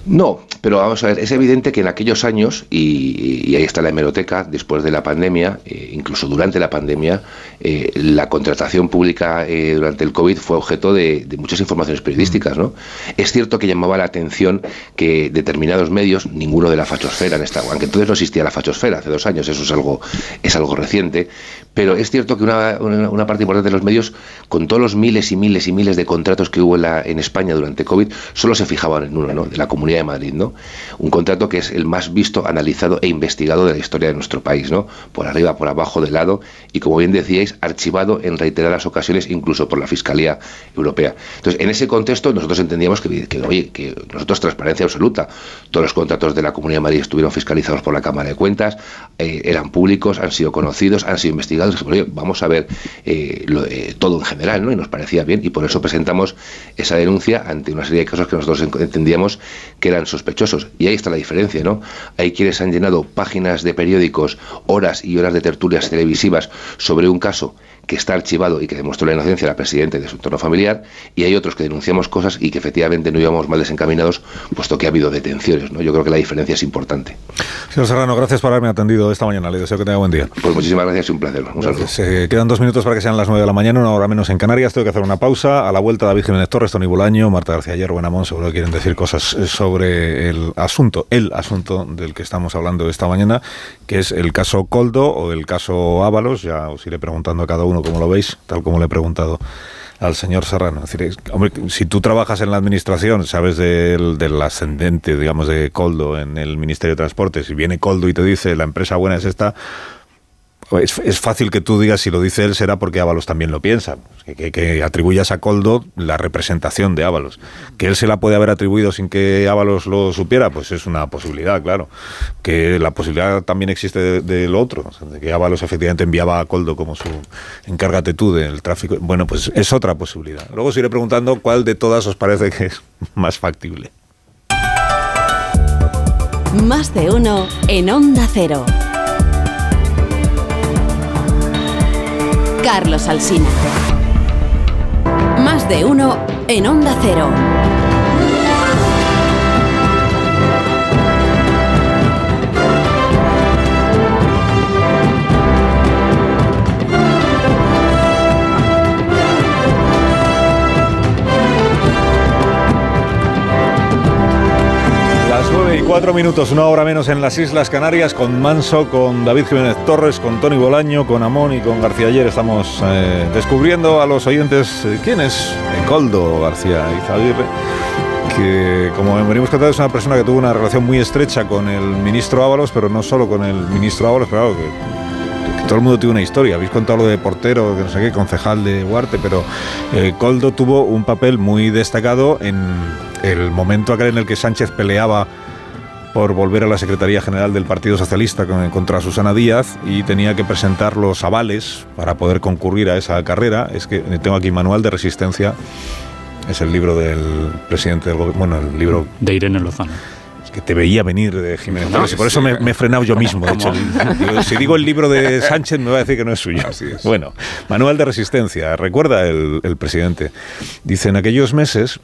No, pero vamos a ver, es evidente que en aquellos años, y, ahí está la hemeroteca, después de la pandemia, eh, incluso durante la pandemia, eh, la contratación pública eh, durante el COVID fue objeto de, muchas informaciones periodísticas. ¿no? Es cierto que llamaba la atención que determinados medios, ninguno de la fachosfera, en esta, aunque entonces no existía la fachosfera, hace dos años, eso es algo, es algo reciente, pero es cierto que una, una, parte importante de los medios, con todos los miles y miles y miles de contratos que hubo en, España durante COVID, solo se fijaban en uno, ¿no? de la Comunidad de Madrid. ¿no? Un contrato que es el más visto, analizado e investigado de la historia de nuestro país, ¿no? por arriba, por abajo, de lado, y como bien decíais, archivado en reiteradas ocasiones, incluso por la Fiscalía Europea. Entonces, en ese contexto, nosotros entendíamos que, que oye, que nosotros transparencia absoluta. Todos los contratos de la Comunidad de Madrid estuvieron fiscalizados por la Cámara de Cuentas, eh, eran públicos, han sido conocidos, han sido investigados. Oye, vamos a ver eh, eh, todo en general, ¿no? Y nos parecía bien, y por eso presentamos esa denuncia ante una serie de casos que nosotros entendíamos que eran sospechosos. Y ahí está la diferencia, ¿no? Hay quienes han llenado páginas de periódicos, horas y horas de tertulias televisivas sobre un caso que está archivado y que demostró la inocencia de la Presidenta de su entorno familiar, y hay otros que denunciamos cosas y que efectivamente no íbamos mal desencaminados, puesto que ha habido detenciones. ¿no? Yo creo que la diferencia es importante. Señor Serrano, gracias por haberme atendido esta mañana. Le deseo que tenga buen día. Pues muchísimas gracias y un placer. Un saludo. Se quedan dos minutos para que sean las nueve de la mañana, una hora menos en Canarias. Tengo que hacer una pausa. A la vuelta, David Jiménez Torres, Tony Bulaño, Marta García Ayer, Buenamón, seguro que quieren decir cosas sobre el asunto, el asunto del que estamos hablando esta mañana, que es el caso Coldo o el caso Ábalos. Ya os iré preguntando a cada uno cómo lo veis como le he preguntado al señor Serrano. si tú trabajas en la administración, sabes del, del, ascendente, digamos, de Coldo en el Ministerio de Transportes, y viene Coldo y te dice la empresa buena es esta, es, es, fácil que tú digas si lo dice él será porque Ábalos también lo piensa, que, que, atribuyas a Coldo la representación de Ábalos. Que él se la puede haber atribuido sin que Ábalos lo supiera, pues es una posibilidad, claro. Que la posibilidad también existe del otro, de que Ábalos efectivamente enviaba a Coldo como su encárgate tú del tráfico. Bueno, pues es otra posibilidad. Luego os iré preguntando cuál de todas os parece que es más factible. Más de uno en Onda Cero. Carlos Alsina. Más de uno en Onda Cero. Cuatro minutos, una hora menos en las Islas Canarias, con Manso, con David Jiménez Torres, con Tony Bolaño, con Amón y con García Ayer. Estamos eh, descubriendo a los oyentes eh, quién es Coldo García Izaguirre, que como venimos contando es una persona que tuvo una relación muy estrecha con el ministro Ábalos, pero no solo con el ministro Ábalos, claro, que, todo el mundo tiene una historia. Habéis contado lo de portero, que no sé qué, concejal de Huarte, pero eh, Coldo tuvo un papel muy destacado en el momento aquel en el que Sánchez peleaba por volver a la Secretaría General del Partido Socialista contra Susana Díaz y tenía que presentar los avales para poder concurrir a esa carrera. Es que tengo aquí Manual de Resistencia, es el libro del presidente del gobierno, bueno, el libro... De Irene Lozano que te veía venir de Jiménez y por eso me, he frenado yo mismo. De hecho, (laughs) si digo el libro de (laughs) Sánchez, me va a decir que no es suyo. Bueno, Manual de Resistencia, recuerda el, el presidente. Dice, en aquellos meses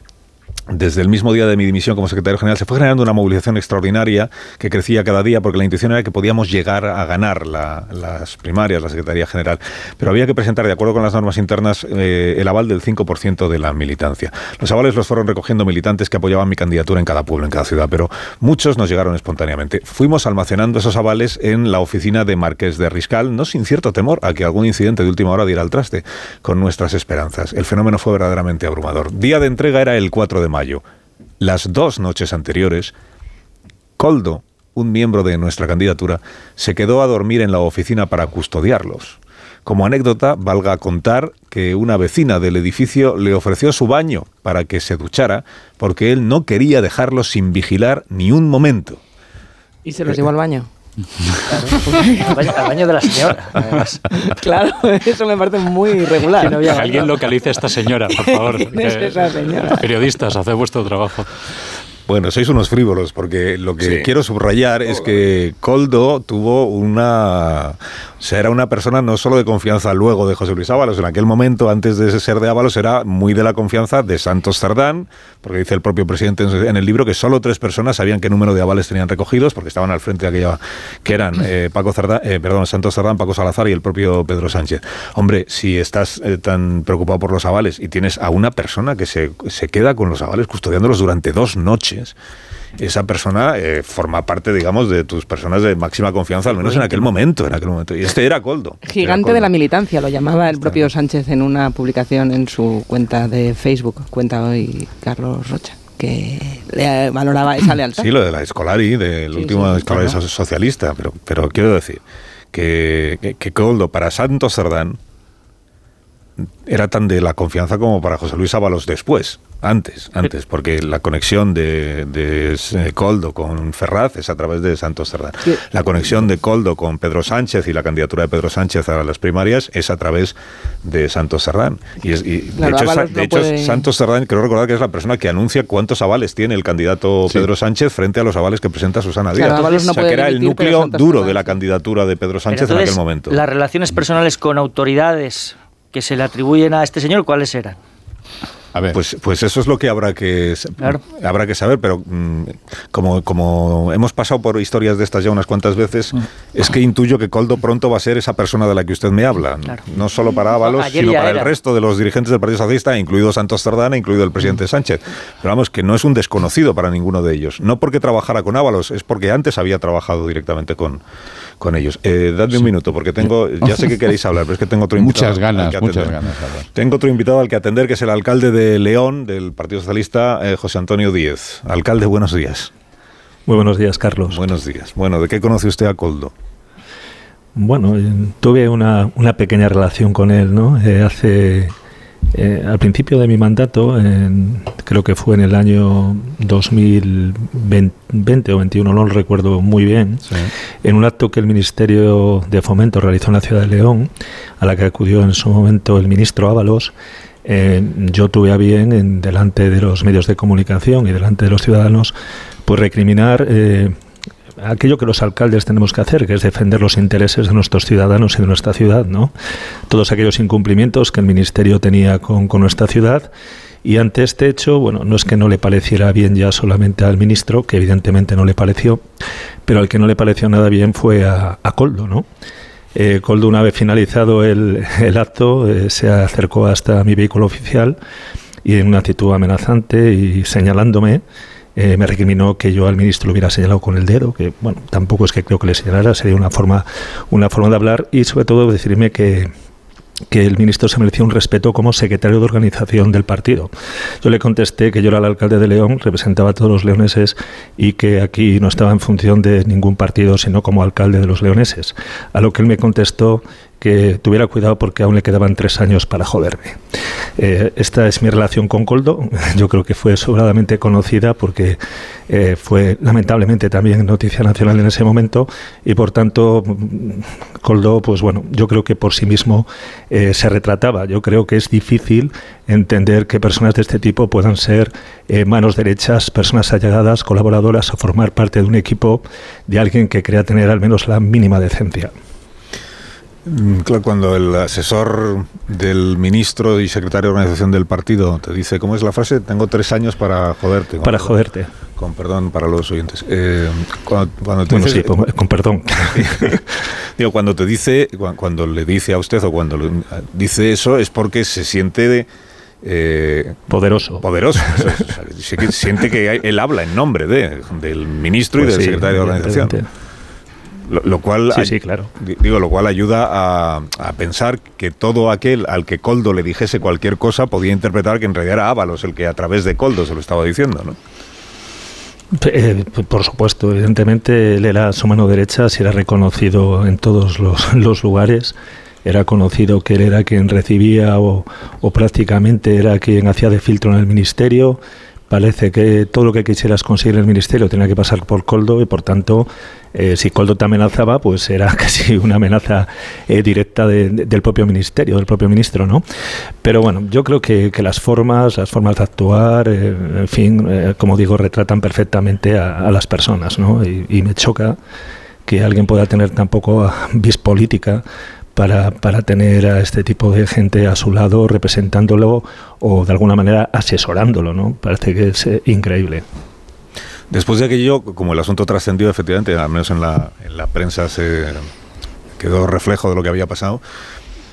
desde el mismo día de mi dimisión como secretario general, se fue generando una movilización extraordinaria que crecía cada día porque la intención era que podíamos llegar a ganar las primarias, la Secretaría General. Pero había que presentar, de acuerdo con las normas internas, eh, el aval del 5% de la militancia. Los avales los fueron recogiendo militantes que apoyaban mi candidatura en cada pueblo, en cada ciudad, pero muchos nos llegaron espontáneamente. Fuimos almacenando esos avales en la oficina de Marqués de Riscal, no sin cierto temor a que algún incidente de última hora diera al traste con nuestras esperanzas. El fenómeno fue verdaderamente abrumador. Día de entrega era el 4 de mayo. Las dos noches anteriores, Coldo, un miembro de nuestra candidatura, se quedó a dormir en la oficina para custodiarlos. Como anécdota, valga contar que una vecina del edificio le ofreció su baño para que se duchara porque él no quería dejarlos sin vigilar ni un momento. ¿Y se los llevó al baño? Claro, al baño de la señora, además. Claro, eso me parece muy irregular. Que alguien localice a esta señora, por favor. (laughs) ¿Quién es esa señora? Periodistas, haced vuestro trabajo. Bueno, sois unos frívolos, porque lo que quiero subrayar es que Coldo tuvo una... O sea, era una persona no solo de confianza luego de José Luis Ábalos, en aquel momento, antes de ser de Ábalos, era muy de la confianza de Santos Cerdán, porque dice el propio presidente en el libro que solo tres personas sabían qué número de avales tenían recogidos, porque estaban al frente de aquella... que eran eh, Paco Cerdán, eh, perdón, Santos Cerdán, Paco Salazar y el propio Pedro Sánchez. Hombre, si estás eh, tan preocupado por los avales y tienes a una persona que se, se queda con los avales custodiándolos durante dos noches, esa persona eh, forma parte, digamos, de tus personas de máxima confianza, al menos en aquel momento, en aquel momento. Y este era Coldo. Gigante de la militancia, lo llamaba el propio Sánchez en una publicación en su cuenta de Facebook, cuenta hoy Carlos Rocha que le valoraba esa (clears throat) lealtad. Sí, lo de la Escolari, del último Escolari socialista, pero, pero quiero decir que, que, Coldo para Santos Cerdán era tan de la confianza como para José Luis Ábalos después. Antes, antes, porque la conexión de, de, Coldo con Ferraz es a través de Santos Cerdán. La conexión de Coldo con Pedro Sánchez y la candidatura de Pedro Sánchez a las primarias es a través de Santos Cerdán. Y, de hecho, Santos Cerdán, creo recordar que es la persona que anuncia cuántos avales tiene el candidato Pedro Sánchez frente a los avales que presenta Susana Díaz. o sea, que era el núcleo duro de la candidatura de Pedro Sánchez en aquel momento. Las relaciones personales con autoridades que se le atribuyen a este señor, ¿cuáles eran? Pues, pues eso es lo que habrá que, habrá que saber, pero mm, como, como hemos pasado por historias de estas ya unas cuantas veces, mm. es que intuyo que Coldo pronto va a ser esa persona de la que usted me habla. No solo para Ábalos, sino para el resto de los dirigentes del Partido Socialista, incluido Santos Cerdana, incluido el presidente Sánchez. Pero vamos, que no es un desconocido para ninguno de ellos. No porque trabajara con Ábalos, es porque antes había trabajado directamente con, con ellos. Eh, dadme un minuto, porque tengo, ya sé que queréis hablar, pero es que tengo otro (laughs) invitado. Muchas ganas, muchas ganas. Tengo otro invitado al que atender, que es el alcalde de León, del Partido Socialista, eh, José Antonio Díez. Alcalde, buenos días. Muy buenos días, Carlos. Buenos días. Bueno, ¿de qué conoce usted a Coldo? Bueno, eh, tuve una, una pequeña relación con él, ¿no? hace eh, al principio de mi mandato, creo que fue en el año 2020 o 21, no lo recuerdo muy bien, en un acto que el Ministerio de Fomento realizó en la ciudad de León, a la que acudió en su momento el ministro Ábalos, eh, yo tuve a bien, en, delante de los medios de comunicación y delante de los ciudadanos, pues recriminar eh, aquello que los alcaldes tenemos que hacer, que es defender los intereses de nuestros ciudadanos y de nuestra ciudad, ¿no? Todos aquellos incumplimientos que el Ministerio tenía con, nuestra ciudad. Y ante este hecho, bueno, no es que no le pareciera bien ya solamente al ministro, que evidentemente no le pareció, pero al que no le pareció nada bien fue a, Coldo, ¿no? Eh, Coldo, una vez finalizado el, acto, eh, se acercó hasta mi vehículo oficial y en una actitud amenazante y señalándome, eh, me recriminó que yo al ministro lo hubiera señalado con el dedo, que bueno, tampoco es que creo que le señalara, sería una forma, una forma de hablar y sobre todo decirme que que el ministro se merecía un respeto como secretario de organización del partido. Yo le contesté que yo era el alcalde de León, representaba a todos los leoneses y que aquí no estaba en función de ningún partido, sino como alcalde de los leoneses. A lo que él me contestó que tuviera cuidado porque aún le quedaban tres años para joderme. Eh, esta es mi relación con Coldo. (laughs) Yo creo que fue sobradamente conocida porque eh, fue lamentablemente también noticia nacional en ese momento y por tanto Coldo, pues bueno, yo creo que por sí mismo eh, se retrataba. Yo creo que es difícil entender que personas de este tipo puedan ser manos derechas, personas allegadas, colaboradoras o formar parte de un equipo de alguien que crea tener al menos la mínima decencia. Mm, claro, cuando el asesor del ministro y secretario de organización del partido te dice, ¿cómo es la frase? Tengo tres años para joderte. Para joderte. Con perdón para los oyentes. Eh, cuando, te dice, con perdón. (laughs) digo, cuando te dice, cuando le dice a usted o cuando dice eso es porque se siente de, eh, poderoso. Poderoso. siente que él habla en nombre de, del ministro y pues del secretario de organización. Lo, cual, sí, sí, claro. digo, lo cual ayuda a, pensar que todo aquel al que Coldo le dijese cualquier cosa podía interpretar que en realidad era Ábalos el que a través de Coldo se lo estaba diciendo, ¿no? Eh, por supuesto, evidentemente él era su mano derecha, si era reconocido en todos los, (laughs) los lugares era conocido que él era quien recibía o, o, prácticamente era quien hacía de filtro en el ministerio, parece que todo lo que quisieras conseguir en el ministerio tenía que pasar por Coldo y por tanto eh, si Coldo te amenazaba pues era (laughs) casi una amenaza eh, directa del propio ministerio, del propio ministro, ¿no? Pero bueno, yo creo que, las formas, las formas de actuar, eh, en fin, como digo, retratan perfectamente a, las personas, ¿no? Y, y me choca que alguien pueda tener tan poco vis política para, para, tener a este tipo de gente a su lado representándolo o de alguna manera asesorándolo, ¿no? Parece que es eh, increíble. Después de aquello, como el asunto trascendió efectivamente, al menos en la, en la prensa se quedó reflejo de lo que había pasado,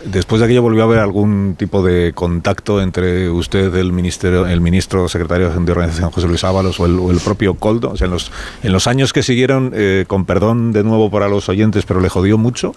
Después de aquello volvió a haber algún tipo de contacto entre usted, el ministerio, el ministro secretario de organización José Luis Ábalos o el, propio Coldo. O sea, en los, en los años que siguieron, eh, con perdón de nuevo para los oyentes, pero le jodió mucho.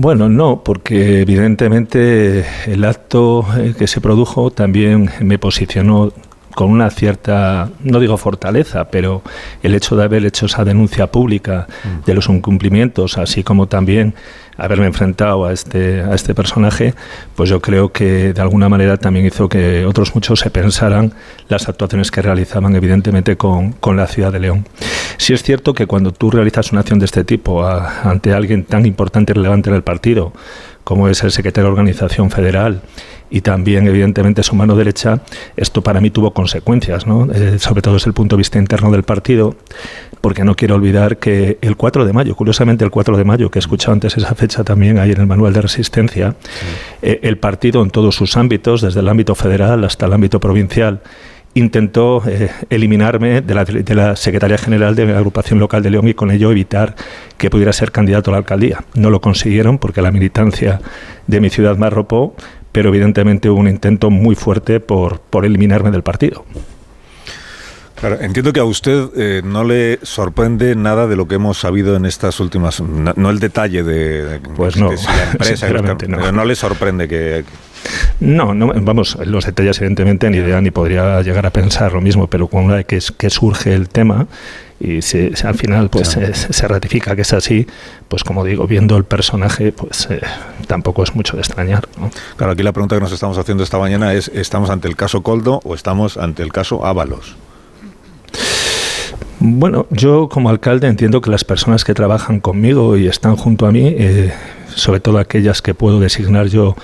Bueno, no, porque evidentemente el acto eh, que se produjo también me posicionó con una cierta, no digo fortaleza, pero el hecho de haber hecho esa denuncia pública mm. de los incumplimientos, así como también haberme enfrentado a este, a este personaje, pues yo creo que de alguna manera también hizo que otros muchos se pensaran las actuaciones que realizaban, evidentemente, con, con la ciudad de León. Sí es cierto que cuando tú realizas una acción de este tipo ante alguien tan importante y relevante en el partido, como es el secretario de Organización Federal, y también, evidentemente, su mano derecha, esto para mí tuvo consecuencias, ¿no? Eh, sobre todo desde el punto de vista interno del partido, porque no quiero olvidar que el 4 de mayo, curiosamente el 4 de mayo, que he escuchado antes esa fecha también ahí en el manual de resistencia, eh, el partido en todos sus ámbitos, desde el ámbito federal hasta el ámbito provincial, intentó eh, eliminarme de la, de la, Secretaría General de la Agrupación Local de León y con ello evitar que pudiera ser candidato a la alcaldía. No lo consiguieron porque la militancia de mi ciudad me arropó pero evidentemente hubo un intento muy fuerte por, por eliminarme del partido. Claro, entiendo que a usted eh, no le sorprende nada de lo que hemos sabido en estas últimas, no, el detalle de, pues no, la (laughs) empresa, no. no le sorprende que, no, no, vamos, los detalles evidentemente ni idea ni podría llegar a pensar lo mismo, pero cuando que, que surge el tema y se, al final pues se, ratifica que es así, pues como digo, viendo el personaje, pues eh, tampoco es mucho de extrañar. Claro, aquí la pregunta que nos estamos haciendo esta mañana es, ¿estamos ante el caso Coldo o estamos ante el caso Ábalos? Bueno, yo como alcalde entiendo que las personas que trabajan conmigo y están junto a mí, eh, sobre todo aquellas que puedo designar yo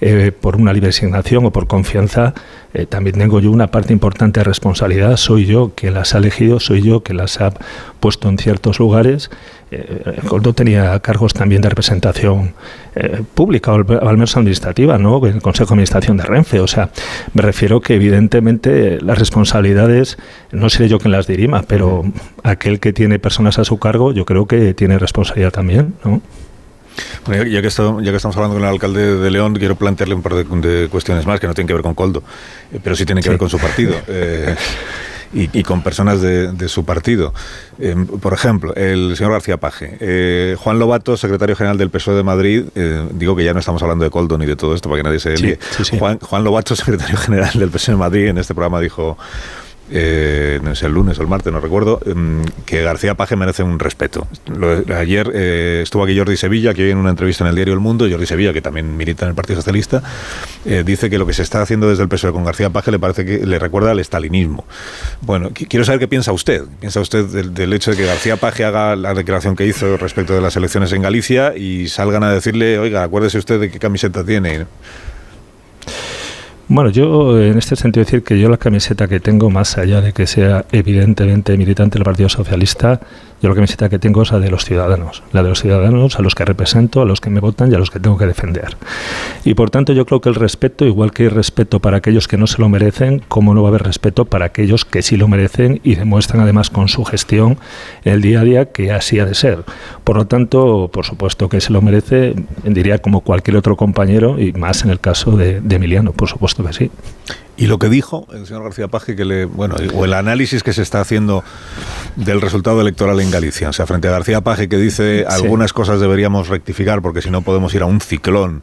eh, por una libre designación o por confianza, eh, también tengo yo una parte importante de responsabilidad. Soy yo que las ha elegido, soy yo que las ha puesto en ciertos lugares. Eh, Coldo tenía cargos también de representación pública, o al menos administrativa, ¿no? En el Consejo de Administración de Renfe. O sea, me refiero que evidentemente las responsabilidades, no seré yo quien las dirima, pero aquel que tiene personas a su cargo, yo creo que tiene responsabilidad también, ¿no? Bueno, ya, que estamos, ya que estamos hablando con el alcalde de León, quiero plantearle un par de, cuestiones más que no tienen que ver con Coldo, eh, pero sí tienen que ver con su partido. (laughs) Eh, y, con personas de, su partido. Em, por ejemplo, el señor García Paje, eh, Juan Lobato, secretario general del PSOE de Madrid, eh, digo que ya no estamos hablando de Coldo ni de todo esto para que nadie se. Juan, Juan Lobato, (laughs) secretario general del PSOE de Madrid, en este programa dijo eh, no sé, el lunes o el martes, no recuerdo, em, que García Paje merece un respeto. ayer eh, estuvo aquí Jordi Sevilla, que hoy en una entrevista en el diario El Mundo, Jordi Sevilla, que también milita en el Partido Socialista, eh, dice que lo que se está haciendo desde el PSOE con García Paje le parece que le recuerda al estalinismo. Bueno, quiero saber qué piensa usted. ¿Piensa usted del, hecho de que García Paje haga la declaración que hizo respecto de las elecciones en Galicia y salgan a decirle, oiga, acuérdese usted de qué camiseta tiene? Bueno, yo en este sentido decir que yo la camiseta que tengo, más allá de que sea evidentemente militante del Partido Socialista, yo la camiseta que tengo es la de los ciudadanos, la de los ciudadanos a los que represento, a los que me votan y a los que tengo que defender. Y por tanto yo creo que el respeto, igual que hay respeto para aquellos que no se lo merecen, como no va a haber respeto para aquellos que sí lo merecen y demuestran además con su gestión el día a día que así ha de ser. Por lo tanto, por supuesto que se lo merece, diría como cualquier otro compañero y más en el caso de Emiliano, por supuesto que sí. Y lo que dijo el señor García Paje, que le, bueno, o el análisis que se está haciendo del resultado electoral en Galicia. O sea, frente a García Paje que dice algunas cosas deberíamos rectificar porque si no podemos ir a un ciclón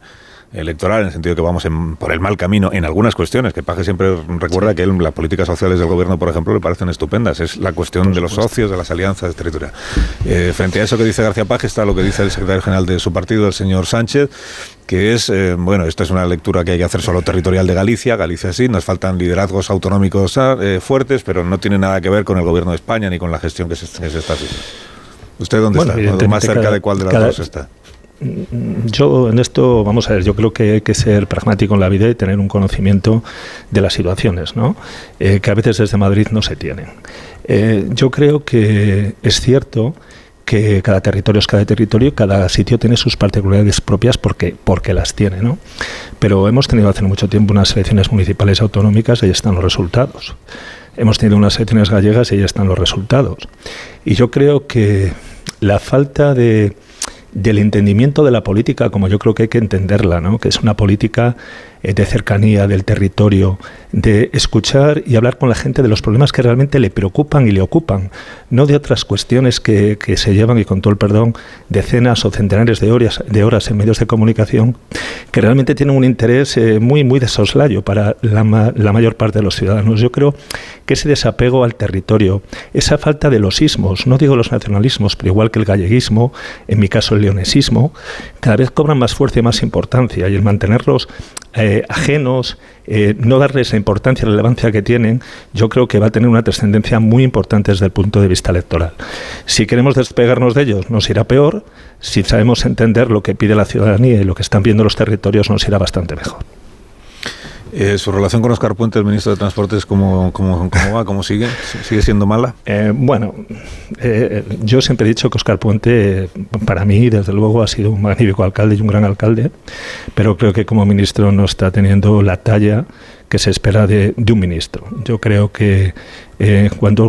electoral, en el sentido que vamos por el mal camino en algunas cuestiones, que Paje siempre recuerda que las políticas sociales del gobierno, por ejemplo, le parecen estupendas. Es la cuestión de los socios, de las alianzas territoriales. Eh, frente a eso que dice García Paje está lo que dice el secretario general de su partido, el señor Sánchez, que es, eh, bueno, esta es una lectura que hay que hacer solo territorial de Galicia, Galicia sí, nos faltan liderazgos autonómicos ah, eh, fuertes, pero no tiene nada que ver con el gobierno de España ni con la gestión que se, está haciendo. ¿Usted dónde está? ¿Más cerca de cuál de las dos está? Yo en esto, vamos a ver, yo creo que hay que ser pragmático en la vida y tener un conocimiento de las situaciones, ¿no? Eh, que a veces desde Madrid no se tienen. Eh, yo creo que es cierto que cada territorio es cada territorio, cada sitio tiene sus particularidades propias porque, porque las tiene, ¿no? Pero hemos tenido hace mucho tiempo unas elecciones municipales autonómicas y ahí están los resultados. Hemos tenido unas elecciones gallegas y ahí están los resultados. Y yo creo que la falta de del entendimiento de la política como yo creo que hay que entenderla, ¿no? que es una política de cercanía del territorio, de escuchar y hablar con la gente de los problemas que realmente le preocupan y le ocupan, no de otras cuestiones que, que se llevan, y con todo el perdón, decenas o centenares de horas, de horas en medios de comunicación, que realmente tienen un interés eh, muy, muy de soslayo para la, la mayor parte de los ciudadanos. Yo creo que ese desapego al territorio, esa falta de los ismos, no digo los nacionalismos, pero igual que el galleguismo, en mi caso el leonesismo, cada vez cobran más fuerza y más importancia, y el mantenerlos eh, ajenos, eh, no darles la importancia y relevancia que tienen, yo creo que va a tener una trascendencia muy importante desde el punto de vista electoral. Si queremos despegarnos de ellos, nos irá peor. Si sabemos entender lo que pide la ciudadanía y lo que están viendo los territorios, nos irá bastante mejor. Eh, ¿Su relación con Oscar Puente, el ministro de Transportes, cómo, cómo, cómo va? ¿Cómo sigue? ¿Sigue siendo mala? Eh, bueno, eh, yo siempre he dicho que Oscar Puente, para mí, desde luego, ha sido un magnífico alcalde y un gran alcalde, pero creo que como ministro no está teniendo la talla que se espera de, un ministro. Yo creo que cuando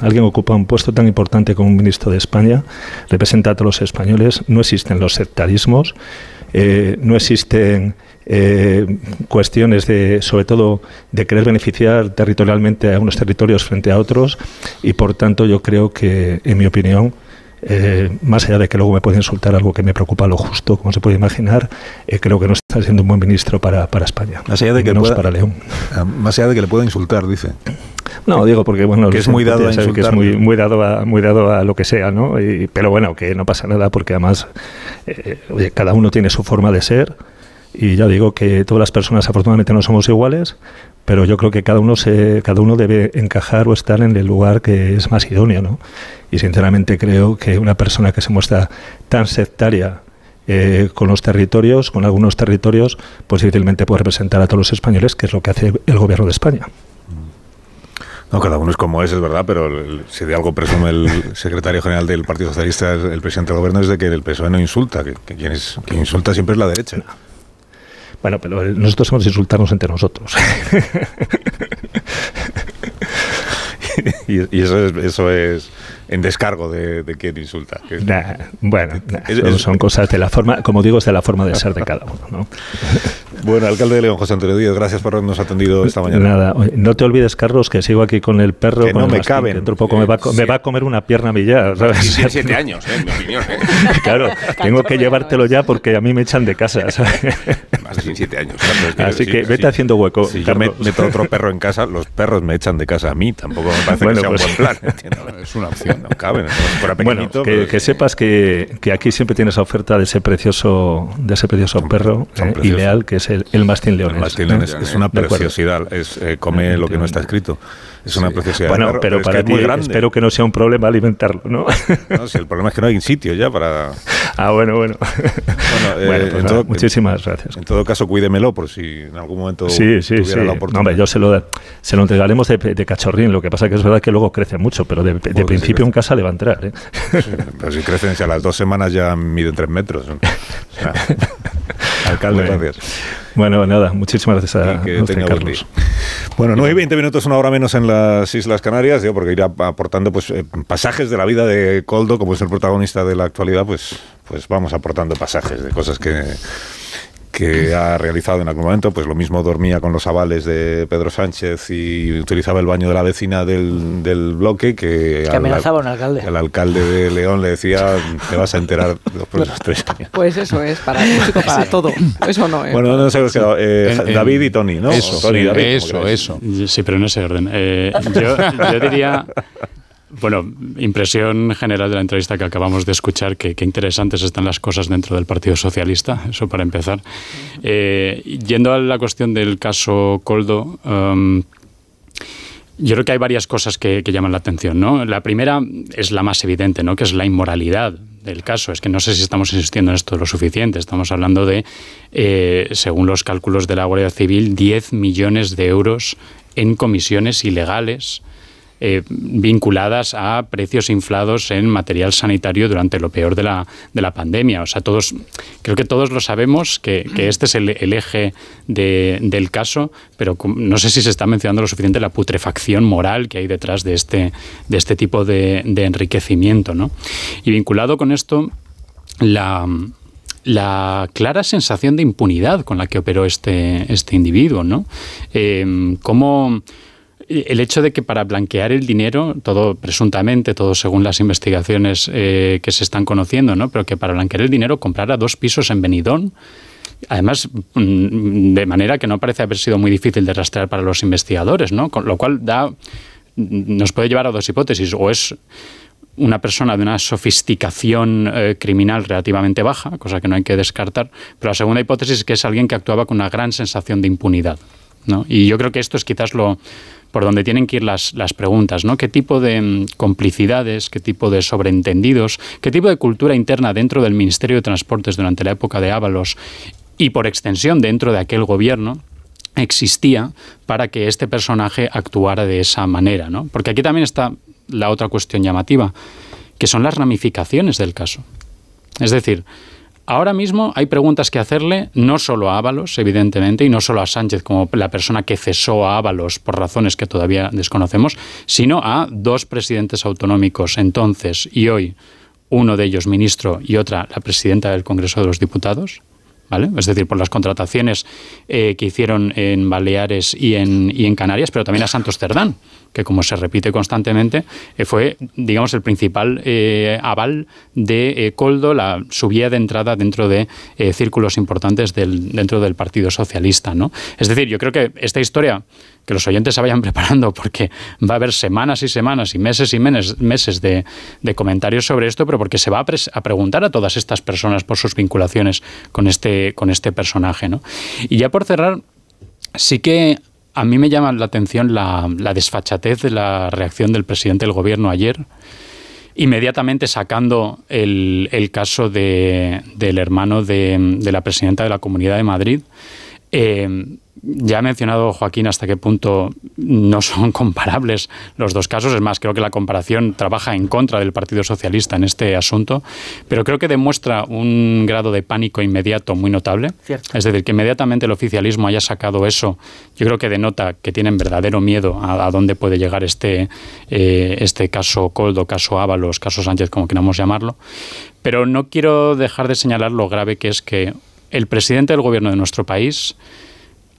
alguien ocupa un puesto tan importante como un ministro de España, representa a todos los españoles, no existen los sectarismos, no existen eh, cuestiones de, sobre todo, de querer beneficiar territorialmente a unos territorios frente a otros y, por tanto, yo creo que, en mi opinión, eh, más allá de que luego me puede insultar algo que me preocupa lo justo, como se puede imaginar, eh, creo que no está siendo un buen ministro para, para España. Más allá de que para León. (laughs) Ah, más allá de que le pueda insultar, dice. No, digo porque bueno, que es muy dado a que es muy, muy, dado a muy dado a lo que sea, ¿no? pero bueno, que no pasa nada porque además oye, cada uno tiene su forma de ser y ya digo que todas las personas afortunadamente no somos iguales, pero yo creo que cada uno se, cada uno debe encajar o estar en el lugar que es más idóneo, ¿no? Y sinceramente creo que una persona que se muestra tan sectaria eh, con los territorios, con algunos territorios, pues difícilmente puede representar a todos los españoles, que es lo que hace el gobierno de España. No, cada uno es como es, es verdad, pero si de algo presume el (laughs) secretario general del Partido Socialista, el presidente del gobierno, es de que el PSOE no insulta, que, quien, es, quien insulta siempre es la derecha. Bueno, pero nosotros somos insultarnos entre nosotros. (laughs) y, eso, es, eso es en descargo de, quien insulta. bueno, son cosas de la forma, como digo, es de la forma de ser de cada uno. (laughs) Bueno, alcalde de León, José Antonio Díaz, gracias por habernos atendido esta mañana. Nada, no te olvides, Carlos, que sigo aquí con el perro. Que no me caben. Dentro poco me, va, me, va, a comer una pierna millar. ¿sabes? Tiene siete años, ¿eh? en mi opinión. ¿eh? (laughs) Claro, tengo que llevártelo ya porque a mí me echan de casa. (laughs) ¿sabes? Más de 17 años. Así que vete haciendo hueco. Si yo me meto otro perro en casa, los perros me echan de casa a mí. Tampoco me parece bueno, que sea pues, un buen plan. Es una opción. No caben. (laughs) Bueno, que, pues, que, sepas que, que, aquí siempre tienes oferta de ese precioso, de ese precioso son, perro son eh, ideal, que es el, el mastín leones. El mastín leones es una preciosidad. Es, eh, come lo que no está escrito. Es una preciosidad. Bueno, pero, pero para es ti espero que no sea un problema alimentarlo, ¿no? no si el problema es que no hay sitio ya para... (laughs) Ah, bueno, bueno. Bueno, eh, bueno pues todo, muchísimas gracias. En todo caso, cuídemelo por si en algún momento sí, sí, tuviera sí. la oportunidad. No, hombre, yo se lo, se lo entregaremos de, de, cachorrín, lo que pasa que es verdad que luego crece mucho, pero de, de principio si en casa le va a entrar. ¿eh? Sí, pero si crecen, si a las dos semanas ya miden tres metros. O sea, (laughs) alcalde, bueno. gracias. Bueno, nada, muchísimas gracias a, que usted, Carlos. Bueno, 9 y 20 minutos, una hora menos en las Islas Canarias, porque irá aportando pues eh, pasajes de la vida de Coldo, como es el protagonista de la actualidad, pues, pues vamos aportando pasajes de cosas que que ha realizado en algún momento, pues lo mismo dormía con los avales de Pedro Sánchez y utilizaba el baño de la vecina del, del bloque que, que al, amenazaba a un alcalde. El alcalde de León le decía, te vas a enterar los próximos tres años. Pues eso es, para, (laughs) para todo. Eso no es. Bueno, no quedado. Eh, en, en, David y Tony, ¿no? Eso, Tony, sí, David, eso, eso. Sí, pero en ese orden. Eh, yo, yo diría bueno, impresión general de la entrevista que acabamos de escuchar, que, interesantes están las cosas dentro del Partido Socialista, eso para empezar. Eh, yendo a la cuestión del caso Coldo, um, yo creo que hay varias cosas que, que, llaman la atención. ¿no? La primera es la más evidente, ¿no? que es la inmoralidad del caso. Es que no sé si estamos insistiendo en esto lo suficiente. Estamos hablando de, eh, según los cálculos de la Guardia Civil, 10 millones de euros en comisiones ilegales eh, vinculadas a precios inflados en material sanitario durante lo peor de la, de la pandemia. O sea, todos, creo que todos lo sabemos que, este es el, eje de, del caso, pero no sé si se está mencionando lo suficiente la putrefacción moral que hay detrás de este, de este tipo de, enriquecimiento. ¿no? Y vinculado con esto, la la clara sensación de impunidad con la que operó este, este individuo, ¿no? Eh, cómo el hecho de que para blanquear el dinero, todo presuntamente, todo según las investigaciones eh, que se están conociendo, ¿no? pero que para blanquear el dinero comprara dos pisos en Benidorm, además mm, de manera que no parece haber sido muy difícil de rastrear para los investigadores, ¿no? Con lo cual da, nos puede llevar a dos hipótesis, o es una persona de una sofisticación eh, criminal relativamente baja, cosa que no hay que descartar, pero la segunda hipótesis es que es alguien que actuaba con una gran sensación de impunidad. ¿no? Y yo creo que esto es quizás lo, por donde tienen que ir las, las preguntas, ¿no? ¿Qué tipo de mm, complicidades, qué tipo de sobreentendidos, qué tipo de cultura interna dentro del Ministerio de Transportes durante la época de Ábalos y por extensión dentro de aquel gobierno existía para que este personaje actuara de esa manera, ¿no? Porque aquí también está la otra cuestión llamativa, que son las ramificaciones del caso. Es decir, Ahora mismo hay preguntas que hacerle no solo a Ábalos, evidentemente, y no solo a Sánchez como la persona que cesó a Ábalos por razones que todavía desconocemos, sino a dos presidentes autonómicos entonces y hoy, uno de ellos ministro y otra la presidenta del Congreso de los Diputados. Es decir, por las contrataciones eh, que hicieron en Baleares y en, Canarias, pero también a Santos Cerdán, que como se repite constantemente, eh, fue, digamos, el principal eh, aval de Coldo, la subida de entrada dentro de círculos importantes dentro del Partido Socialista. ¿no? Es decir, yo creo que esta historia, que los oyentes se vayan (laughs) preparando, porque va a haber semanas y semanas y meses y meses, meses de, de comentarios sobre esto, pero porque se va a, preguntar a todas estas personas por sus vinculaciones con este, con este personaje. ¿no? Y ya por cerrar, sí que a mí me llama la atención la, la, desfachatez de la reacción del presidente del gobierno ayer, inmediatamente sacando el, el caso de, del hermano de, de, la presidenta de la Comunidad de Madrid. Eh, ya ha mencionado Joaquín hasta qué punto no son (laughs) comparables los dos casos. Es más, creo que la comparación trabaja en contra del Partido Socialista en este asunto, pero creo que demuestra un grado de pánico inmediato muy notable. Cierto. Es decir, que inmediatamente el oficialismo haya sacado eso, yo creo que denota que tienen verdadero miedo a, a dónde puede llegar este, eh, este caso Coldo, caso Ábalos, caso Sánchez, como queramos llamarlo. Pero no quiero dejar de señalar lo grave que es que el presidente del gobierno de nuestro país,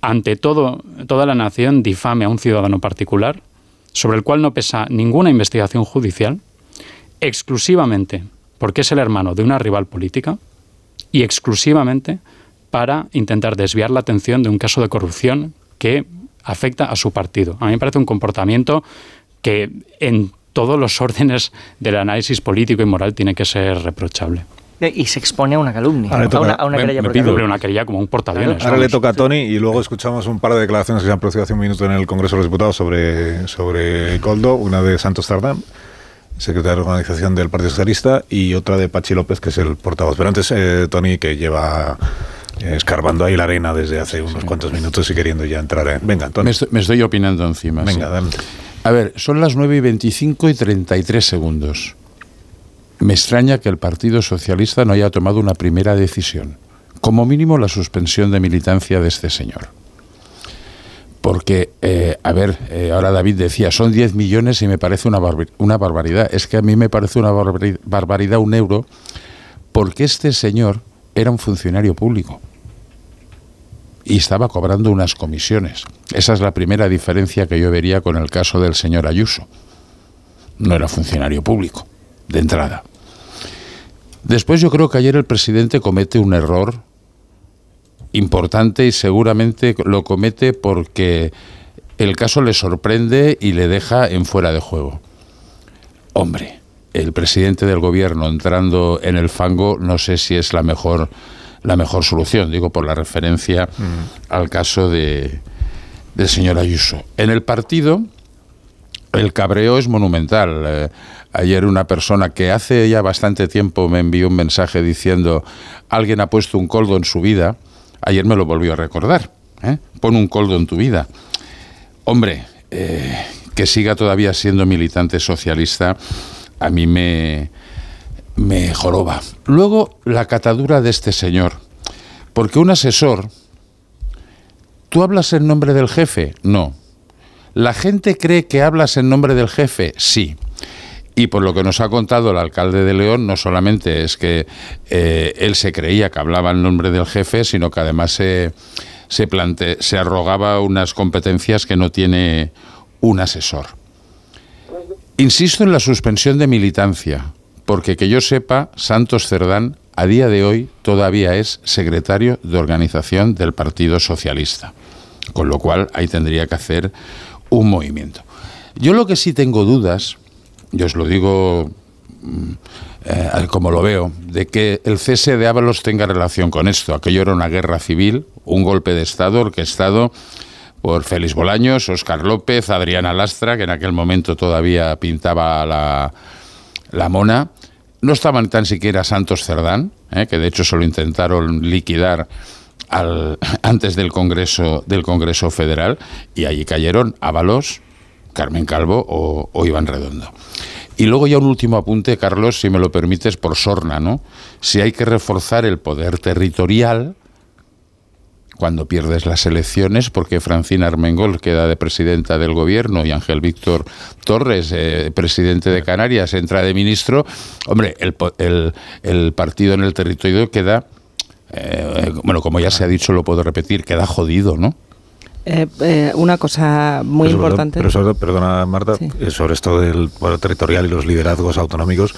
ante todo, toda la nación, difame a un ciudadano particular, sobre el cual no pesa ninguna investigación judicial, exclusivamente porque es el hermano de una rival política y exclusivamente para intentar desviar la atención de un caso de corrupción que afecta a su partido. A mí me parece un comportamiento que en todos los (laughs) órdenes del análisis político y moral tiene que ser reprochable. Y se expone a una calumnia, Ahora le toca- a una, a una me- querella me pido- una querella como un portaaviones. Ahora le toca a Tony y luego escuchamos un par de declaraciones que se han producido hace un minuto en el Congreso de los Diputados sobre, sobre Coldo, una de Santos Tardán, secretario de organización del Partido Socialista, y otra de Pachi López, que es el portavoz. Pero antes, eh, Tony, que lleva eh, escarbando ahí la arena desde hace unos cuantos minutos y queriendo ya entrar en... Venga, Tony. Me estoy, me estoy opinando encima. Venga, sí. A ver, son las 9 y 25 y 33 segundos. Me extraña que el Partido Socialista no haya tomado una primera decisión. Como mínimo la suspensión de militancia de este señor. Porque, eh, a ver, eh, ahora David decía, son 10 millones y me parece una, una barbaridad. Es que a mí me parece una barbari- barbaridad un euro porque este señor era un funcionario público y estaba cobrando unas comisiones. Esa es la primera diferencia que yo vería con el caso del señor Ayuso. No era funcionario público, de entrada. Después yo creo que ayer el presidente comete un error importante y seguramente lo comete porque el caso le sorprende y le deja en fuera de juego. Hombre, el presidente del gobierno entrando en el fango no sé si es la mejor la mejor solución, digo por la referencia al caso de del señor Ayuso. En el partido el cabreo es monumental. Ayer una persona que hace ya bastante tiempo me envió un mensaje diciendo alguien ha puesto un coldo en su vida. Ayer me lo volvió a recordar. ¿eh? Pon un coldo en tu vida. Hombre, eh, que siga todavía siendo militante socialista, a mí me, me joroba. Luego, la catadura de este señor. Porque un asesor, ¿tú hablas en nombre del jefe? No. ¿La gente cree que hablas en nombre del jefe? Sí. Y por lo que nos ha contado el alcalde de León, no solamente es que eh, él se creía que hablaba en nombre del jefe, sino que además se, se, plante- se arrogaba unas competencias que no tiene un asesor. Insisto en la suspensión de militancia, porque que yo sepa, Santos Cerdán a día de hoy todavía es secretario de organización del Partido Socialista, con lo cual ahí tendría que hacer un movimiento. Yo lo que sí tengo dudas, yo os lo digo mm, eh, como lo veo, de que el cese de Ábalos tenga relación con esto. Aquello era una guerra civil, un golpe de Estado orquestado por Félix Bolaños, Óscar López, Adriana Lastra, que en aquel momento todavía pintaba la, la mona. No estaban tan siquiera Santos Cerdán, eh, que de hecho se lo intentaron liquidar al- (laughs) antes del Congreso, del Congreso Federal, y allí cayeron Ábalos, Carmen Calvo o, Iván Redondo. Y luego ya un último apunte, Carlos, si me lo permites, por sorna, ¿no? Si hay que reforzar el poder territorial cuando pierdes las elecciones, porque Francina Armengol queda de presidenta del gobierno y Ángel Víctor Torres, eh, presidente de Canarias, entra de ministro, hombre, el, el- el partido en el territorio queda, eh, bueno, como ya se ha dicho, lo puedo repetir, queda jodido, ¿no? Eh, eh, una cosa muy Pero sobre todo- importante. pero sobre todo, perdona, Marta, eh, sobre esto del poder territorial y los liderazgos autonómicos,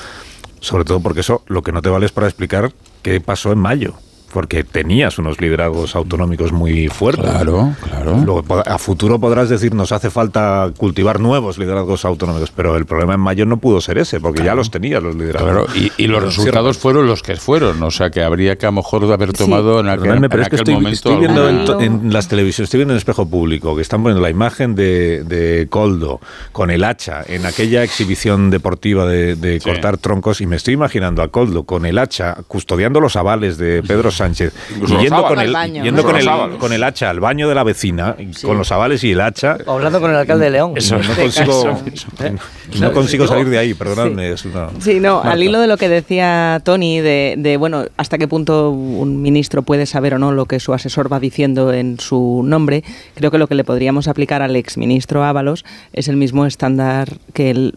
sobre todo porque eso lo que no te vale es para explicar qué pasó en mayo. Porque tenías unos liderazgos autonómicos muy fuertes. Claro, claro. Luego, a futuro podrás decir, nos hace falta cultivar nuevos liderazgos autonómicos, pero el problema en mayo no pudo ser ese, porque ya los tenías los liderazgos. Claro, y, y los resultados fueron los que fueron, o sea que habría que a lo mejor haber tomado en aquel, pero en es que aquel estoy, momento estoy viendo en, en las televisiones, estoy viendo en el espejo público que están poniendo la imagen de, de Coldo con el hacha en aquella exhibición deportiva de, de cortar troncos y me estoy imaginando a Coldo con el hacha custodiando los avales de Pedro Sánchez Incluso y los yendo, con el, baño. yendo con, el, con el hacha al baño de la vecina, con los avales y el hacha. O hablando con el alcalde de León. Eso, no (laughs) este consigo, caso. (laughs) no consigo salir de ahí, perdonadme. una- Sí, no, Marta. al hilo de lo que decía Tony, de, de, bueno, hasta qué punto un ministro puede saber o no lo que su asesor va diciendo en su nombre, creo que lo que le podríamos aplicar al exministro Ábalos es el mismo estándar que el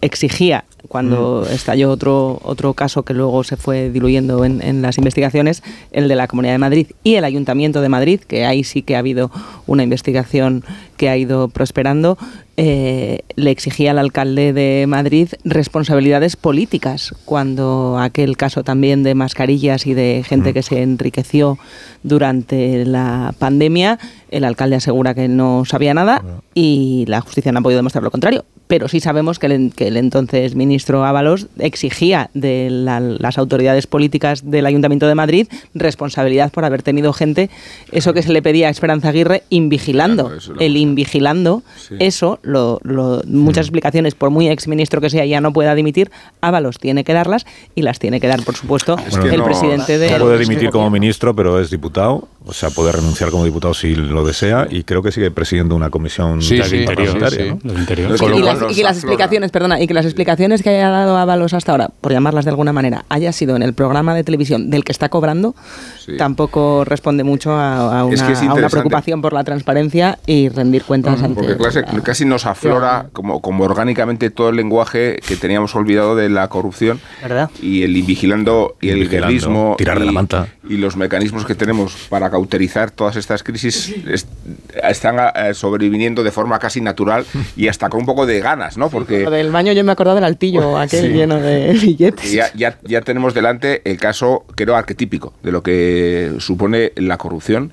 exigía cuando Mm. estalló otro, otro caso que luego se fue diluyendo en, en las investigaciones, el de la Comunidad de Madrid y el Ayuntamiento de Madrid, que ahí sí que ha habido una investigación que ha ido prosperando, eh, le exigía al alcalde de Madrid responsabilidades políticas, cuando aquel caso también de mascarillas y de gente que se enriqueció durante la pandemia, el alcalde asegura que no sabía nada y la justicia no ha podido demostrar lo contrario. Pero sí sabemos que el, que el entonces ministro Ábalos exigía de la- las autoridades políticas del Ayuntamiento de Madrid responsabilidad por haber tenido gente, eso que se le pedía a Esperanza Aguirre, invigilando. el invigilando, eso, lo, lo- muchas explicaciones, por muy exministro que sea, ya no pueda dimitir, Ábalos tiene que darlas y las tiene que dar, por supuesto, Bueno, el no- presidente de... no puede dimitir como ministro, pero es diputado, o sea, puede renunciar como diputado si lo desea, y creo que sigue presidiendo una comisión Sí, sí, parlamentaria, sí, sí. ¿no? Del interior. Con lo y las, y que las explicaciones, perdona, y que las explicaciones que haya dado Ábalos hasta ahora, por llamarlas de alguna manera, haya sido en el programa de televisión del que está cobrando, tampoco responde mucho a, a una, Es que es a una preocupación por la transparencia y rendir cuentas ante... Porque clase- casi nos aflora como, como orgánicamente todo el lenguaje que teníamos olvidado de la corrupción ¿Verdad? y el invigilando y el guerrismo tirar de y, la manta. y los mecanismos que tenemos para cauterizar todas estas crisis es- están eh, sobreviniendo de forma casi natural y hasta con un poco de ganas, ¿no? Porque Lo del baño yo me he acordado del altillo, aquel Sí. lleno de (laughs) billetes. Ya, ya, ya tenemos delante el caso, creo, arquetípico de lo que supone la corrupción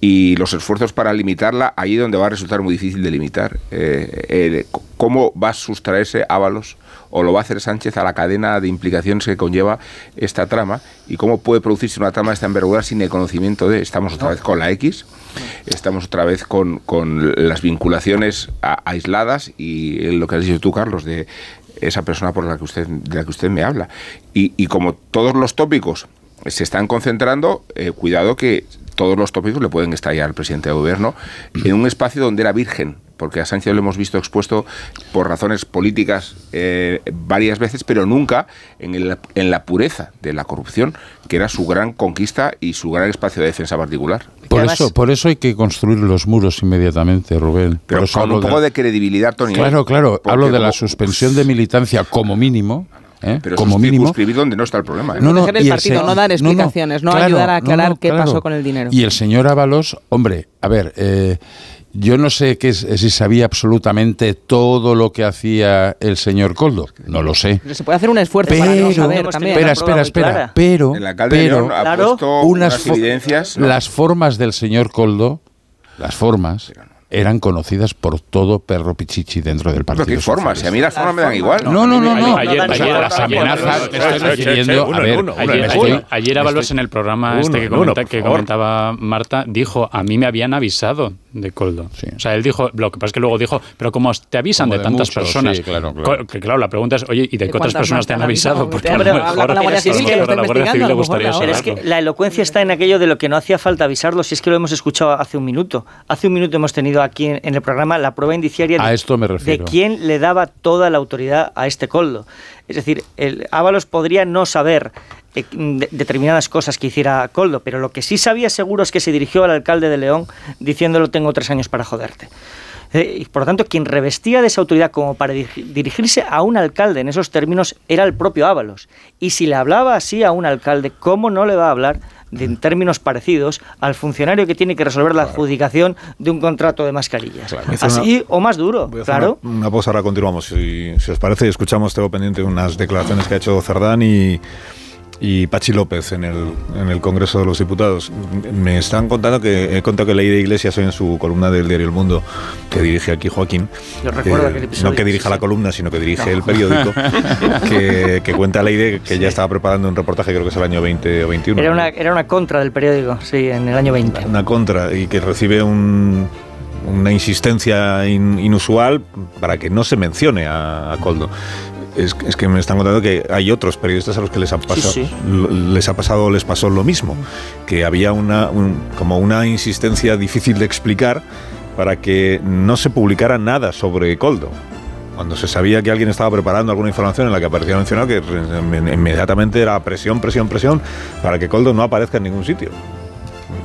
y los esfuerzos para limitarla allí donde va a resultar muy difícil de limitar. Eh, eh, ¿Cómo va a sustraerse Ábalos o lo va a hacer Sánchez a la cadena de implicaciones que conlleva esta trama y cómo puede producirse una trama de esta envergadura sin el conocimiento de... Estamos otra vez con la X, estamos otra vez con, con las vinculaciones a- aisladas y lo que has dicho tú, Carlos, de esa persona por la que usted, de la que usted me habla. Y, y como todos los tópicos se están concentrando, eh, cuidado que todos los tópicos le pueden estallar al presidente de gobierno en un espacio donde era virgen, porque a Sánchez lo hemos visto expuesto por razones políticas eh, varias veces, pero nunca en, el- en la pureza de la corrupción, que era su gran conquista y su gran espacio de defensa particular. Por eso, por eso hay que construir los muros inmediatamente, Rubén. Pero por eso con un poco de credibilidad, Tony. Claro, claro. Porque Hablo de la suspensión de militancia como mínimo. ¿Eh? Pero como mínimo. circunscribir donde no está el problema. ¿eh? No, no, Proteger el el partido, se- no dar no, no, explicaciones, no, claro, ayudar a aclarar no, qué claro. pasó con el dinero. Y el señor Ábalos, hombre, a ver, eh, yo no sé qué es- si sabía absolutamente todo lo que hacía el señor Coldo. No lo sé. Pero se puede hacer un esfuerzo para no saber también. Espera, espera, espera. Pero, El alcalde de pero ha puesto unas fo- evidencias, ¿no? las formas del señor Coldo, las formas eran conocidas por todo perro pichichi dentro del partido. ¿qué formas? Si a mí las formas me dan igual. No, no, no, no. Ayer- O sea, ayer- las ayer- amenazas ayer- estoy ayer- refiriendo, a en ver, me Ayer, Ábalos en el programa este que, comentaba Marta dijo, a mí me habían avisado de Coldo. O sea, él dijo, lo que pasa es que luego dijo, pero como te avisan Como de de tantas muchos, personas, sí, claro, claro. que claro, la pregunta es, oye, ¿y de ¿De qué otras cuántas personas te han avisado? Porque a lo mejor, la Guardia Civil, que lo está le gustaría Pero es que la elocuencia está en aquello de lo que no hacía falta avisarlo, si es que lo hemos escuchado hace un minuto. Hace un minuto hemos tenido aquí en, en el programa la prueba indiciaria A de, esto me de quién le daba toda la autoridad a este coldo. Es decir, el Ábalos podría no saber eh, de- determinadas cosas que hiciera Coldo, pero lo que sí sabía seguro es que se dirigió al alcalde de León diciéndolo tengo tres años para joderte. Eh, y por lo tanto, quien revestía de esa autoridad como para dirigi- dirigirse a un alcalde en esos términos era el propio Ábalos. Y si le hablaba así a un alcalde, ¿cómo no le va a hablar de, en términos parecidos al funcionario que tiene que resolver la adjudicación de un contrato de mascarillas? Así o más duro, Voy a hacer claro. Una, una pausa, ahora continuamos. Si, si os parece, escuchamos, tengo pendiente unas declaraciones que ha hecho Cerdán y, y Pachi López en el, en el Congreso de los Diputados. Me están contando que he contado que leí de Iglesias hoy en su columna del diario El Mundo, que dirige aquí Joaquín. Yo recuerdo eh, no que dirija sí, la sí. columna, sino que dirige No. el periódico, (laughs) que, que cuenta Leire que ya estaba preparando un reportaje, creo que es el año 20 o 21. Era una, era una contra del periódico, sí, en el año 20. una contra y que recibe un- una insistencia in- inusual para que no se mencione a, a Coldo. Es, es que me están contando que hay otros periodistas a los que les ha pasado, sí. lo- les ha pasado, les pasó lo mismo, que había una un- como una insistencia difícil de explicar para que no se publicara nada sobre Coldo. Cuando se sabía que alguien estaba preparando alguna información en la que aparecía mencionado, que inmediatamente era presión, presión, presión, para que Coldo no aparezca en ningún sitio.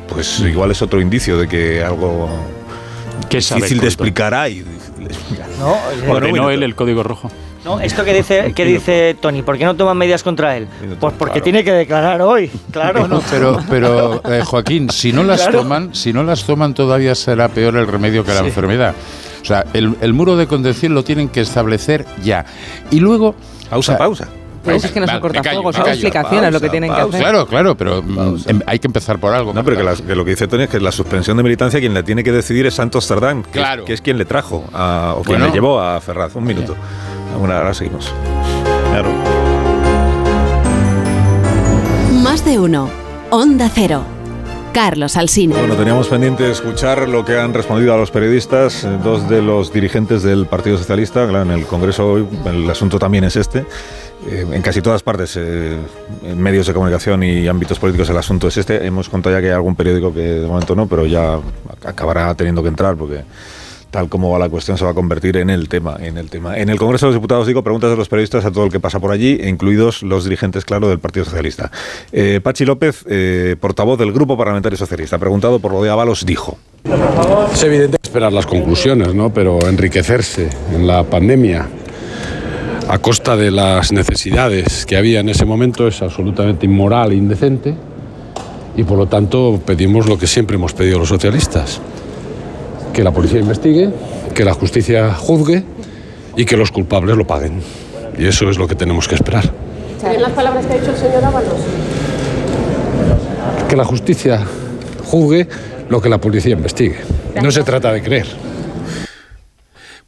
Pues igual es otro indicio de que algo ¿Qué sabe difícil de Coldo? explicar hay. difícil de explicar. No, Porque un no él el código rojo. No, esto que dice, que dice Tony, ¿por qué no toman medidas contra él? Pues porque tiene que declarar hoy, (laughs) claro. No, pero, pero eh, (laughs) Joaquín, si no las Claro. toman, si no las toman todavía será peor el remedio que la Sí. enfermedad. O sea, el, el muro de contención lo tienen que establecer ya. Y luego. Pausa, pausa. Pero si es que no son Vale, cortafuegos, son explicaciones lo que tienen que hacer. Claro, claro, pero mm, em- hay que empezar por algo. No, pero que, las- que lo que dice Tony es que la suspensión de militancia quien la tiene que decidir es Santos Cerdán, que, Claro. es, que es quien le trajo a- o quien Bueno. le llevó a Ferraz. Un minuto. Bueno, ahora seguimos. Claro. Más de uno. Onda Cero. Carlos Alsina. Bueno, teníamos pendiente escuchar lo que han respondido a los periodistas, eh, dos de los dirigentes del Partido Socialista. Claro, en el Congreso hoy el asunto también es este. Eh, en casi todas partes, eh, en medios de comunicación y ámbitos políticos, el asunto es este. Hemos contado ya que hay algún periódico que de momento no, pero ya acabará teniendo que entrar porque tal como va la cuestión se va a convertir en el tema, en el tema. En el Congreso de los Diputados digo preguntas de los periodistas a todo el que pasa por allí, incluidos los dirigentes, claro, del Partido Socialista. Eh, Pachi López, eh, portavoz del Grupo Parlamentario Socialista, preguntado por lo de dijo. Es evidente esperar las conclusiones, ¿no? Pero enriquecerse en la pandemia a costa de las necesidades que había en ese momento es absolutamente inmoral e indecente y por lo tanto pedimos lo que siempre hemos pedido los socialistas, que la policía investigue, que la justicia juzgue y que los culpables lo paguen. Y eso es lo que tenemos que esperar. ¿Bien las palabras que ha dicho el señor Ábalos? Que la justicia juzgue lo que la policía investigue. No se trata de creer.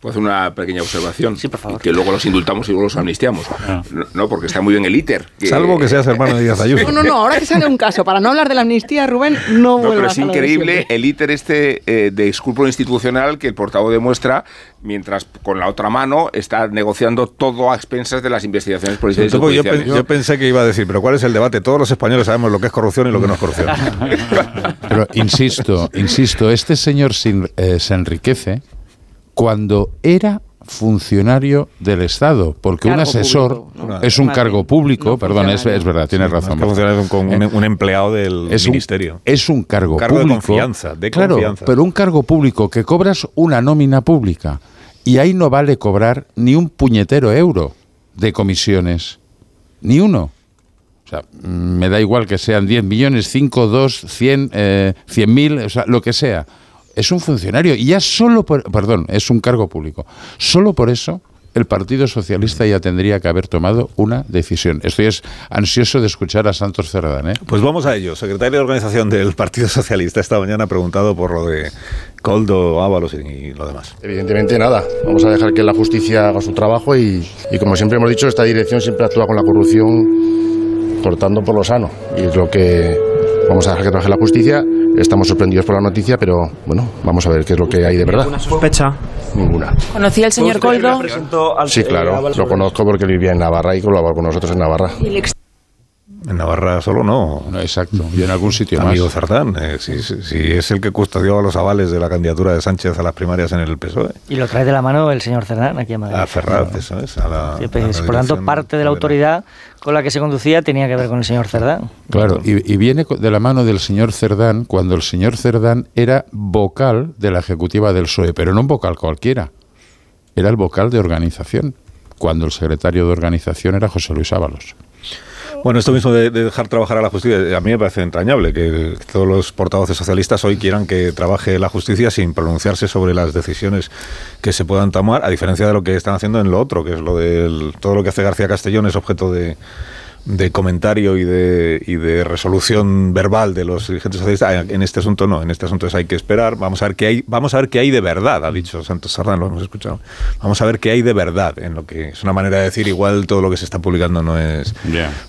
Puedo hacer una pequeña observación. Sí, por favor. Que luego los indultamos y luego los amnistiamos. No, no, porque está muy bien el ITER. que- Salvo que seas hermano de Díaz Ayuso. No, no, no, ahora que sale un caso, para no hablar de la amnistía, Rubén, no, No, vuelvas pero es increíble el íter este eh, de escrúpulo institucional que el portavoz demuestra mientras con la otra mano está negociando todo a expensas de las investigaciones policiales yo, pe- yo pensé que iba a decir, pero ¿cuál es el debate? Todos los españoles sabemos lo que es corrupción y lo que no es corrupción. (laughs) Pero insisto, insisto, este señor se, eh, se enriquece cuando era funcionario del Estado, porque un asesor público, ¿no? es un No, cargo público, perdón, es, es verdad, tienes Sí, razón. más que funcionario con un, un empleado del es un, ministerio. es un cargo, Un cargo de confianza, de claro, confianza. pero un cargo público que cobras una nómina pública y ahí no vale cobrar ni un puñetero euro de comisiones, ni uno. O sea, me da igual que sean 10 millones, 5, 2, 100, eh, 100 mil, o sea, lo que sea. Es un funcionario y ya solo por, perdón, es un cargo público. Solo por eso el Partido Socialista ya tendría que haber tomado una decisión. Estoy es ansioso de escuchar a Santos Cerdán, ¿eh? Pues vamos a ello. Secretario de Organización del Partido Socialista esta mañana ha preguntado por lo de Coldo, Ábalos y lo demás. Evidentemente nada. Vamos a dejar que la justicia haga su trabajo y, y como siempre hemos dicho, esta dirección siempre actúa con la corrupción cortando por lo sano. Y es lo que vamos a dejar que trabaje la justicia. Estamos sorprendidos por la noticia, pero bueno, vamos a ver qué es lo que hay de verdad. ¿Alguna sospecha? Ninguna. ¿Conocía el señor Coldo? Sí, claro. Lo conozco porque él vivía en Navarra y colaboró con nosotros en Navarra. En Navarra solo no. exacto. Y en algún sitio Amigo más. Cerdán, eh, si, es el que custodió los avales de la candidatura de Sánchez a las primarias en el PSOE. Y lo trae de la mano el señor Cerdán aquí a Madrid. A Ferraz, eso es. A la, Sí, a pues, la por tanto, parte de la autoridad con la que se conducía tenía que ver con el señor Cerdán. Claro, y, y viene de la mano del señor Cerdán cuando el señor Cerdán era vocal de la ejecutiva del PSOE, pero no un vocal cualquiera. Era el vocal de organización, cuando el secretario de organización era José Luis Ábalos. Bueno, esto mismo de, de dejar trabajar a la justicia, a mí me parece entrañable que todos los portavoces socialistas hoy quieran que trabaje la justicia sin pronunciarse sobre las decisiones que se puedan tomar, a diferencia de lo que están haciendo en lo otro, que es lo del todo lo que hace García Castellón es objeto de, de comentario y de, y de resolución verbal de los dirigentes socialistas. En este asunto no, en este asunto es hay que esperar, vamos a ver qué hay, vamos a ver qué hay de verdad, ha dicho Santos Sardán, lo hemos escuchado. Vamos a ver qué hay de verdad en lo que es una manera de decir igual todo lo que se está publicando no es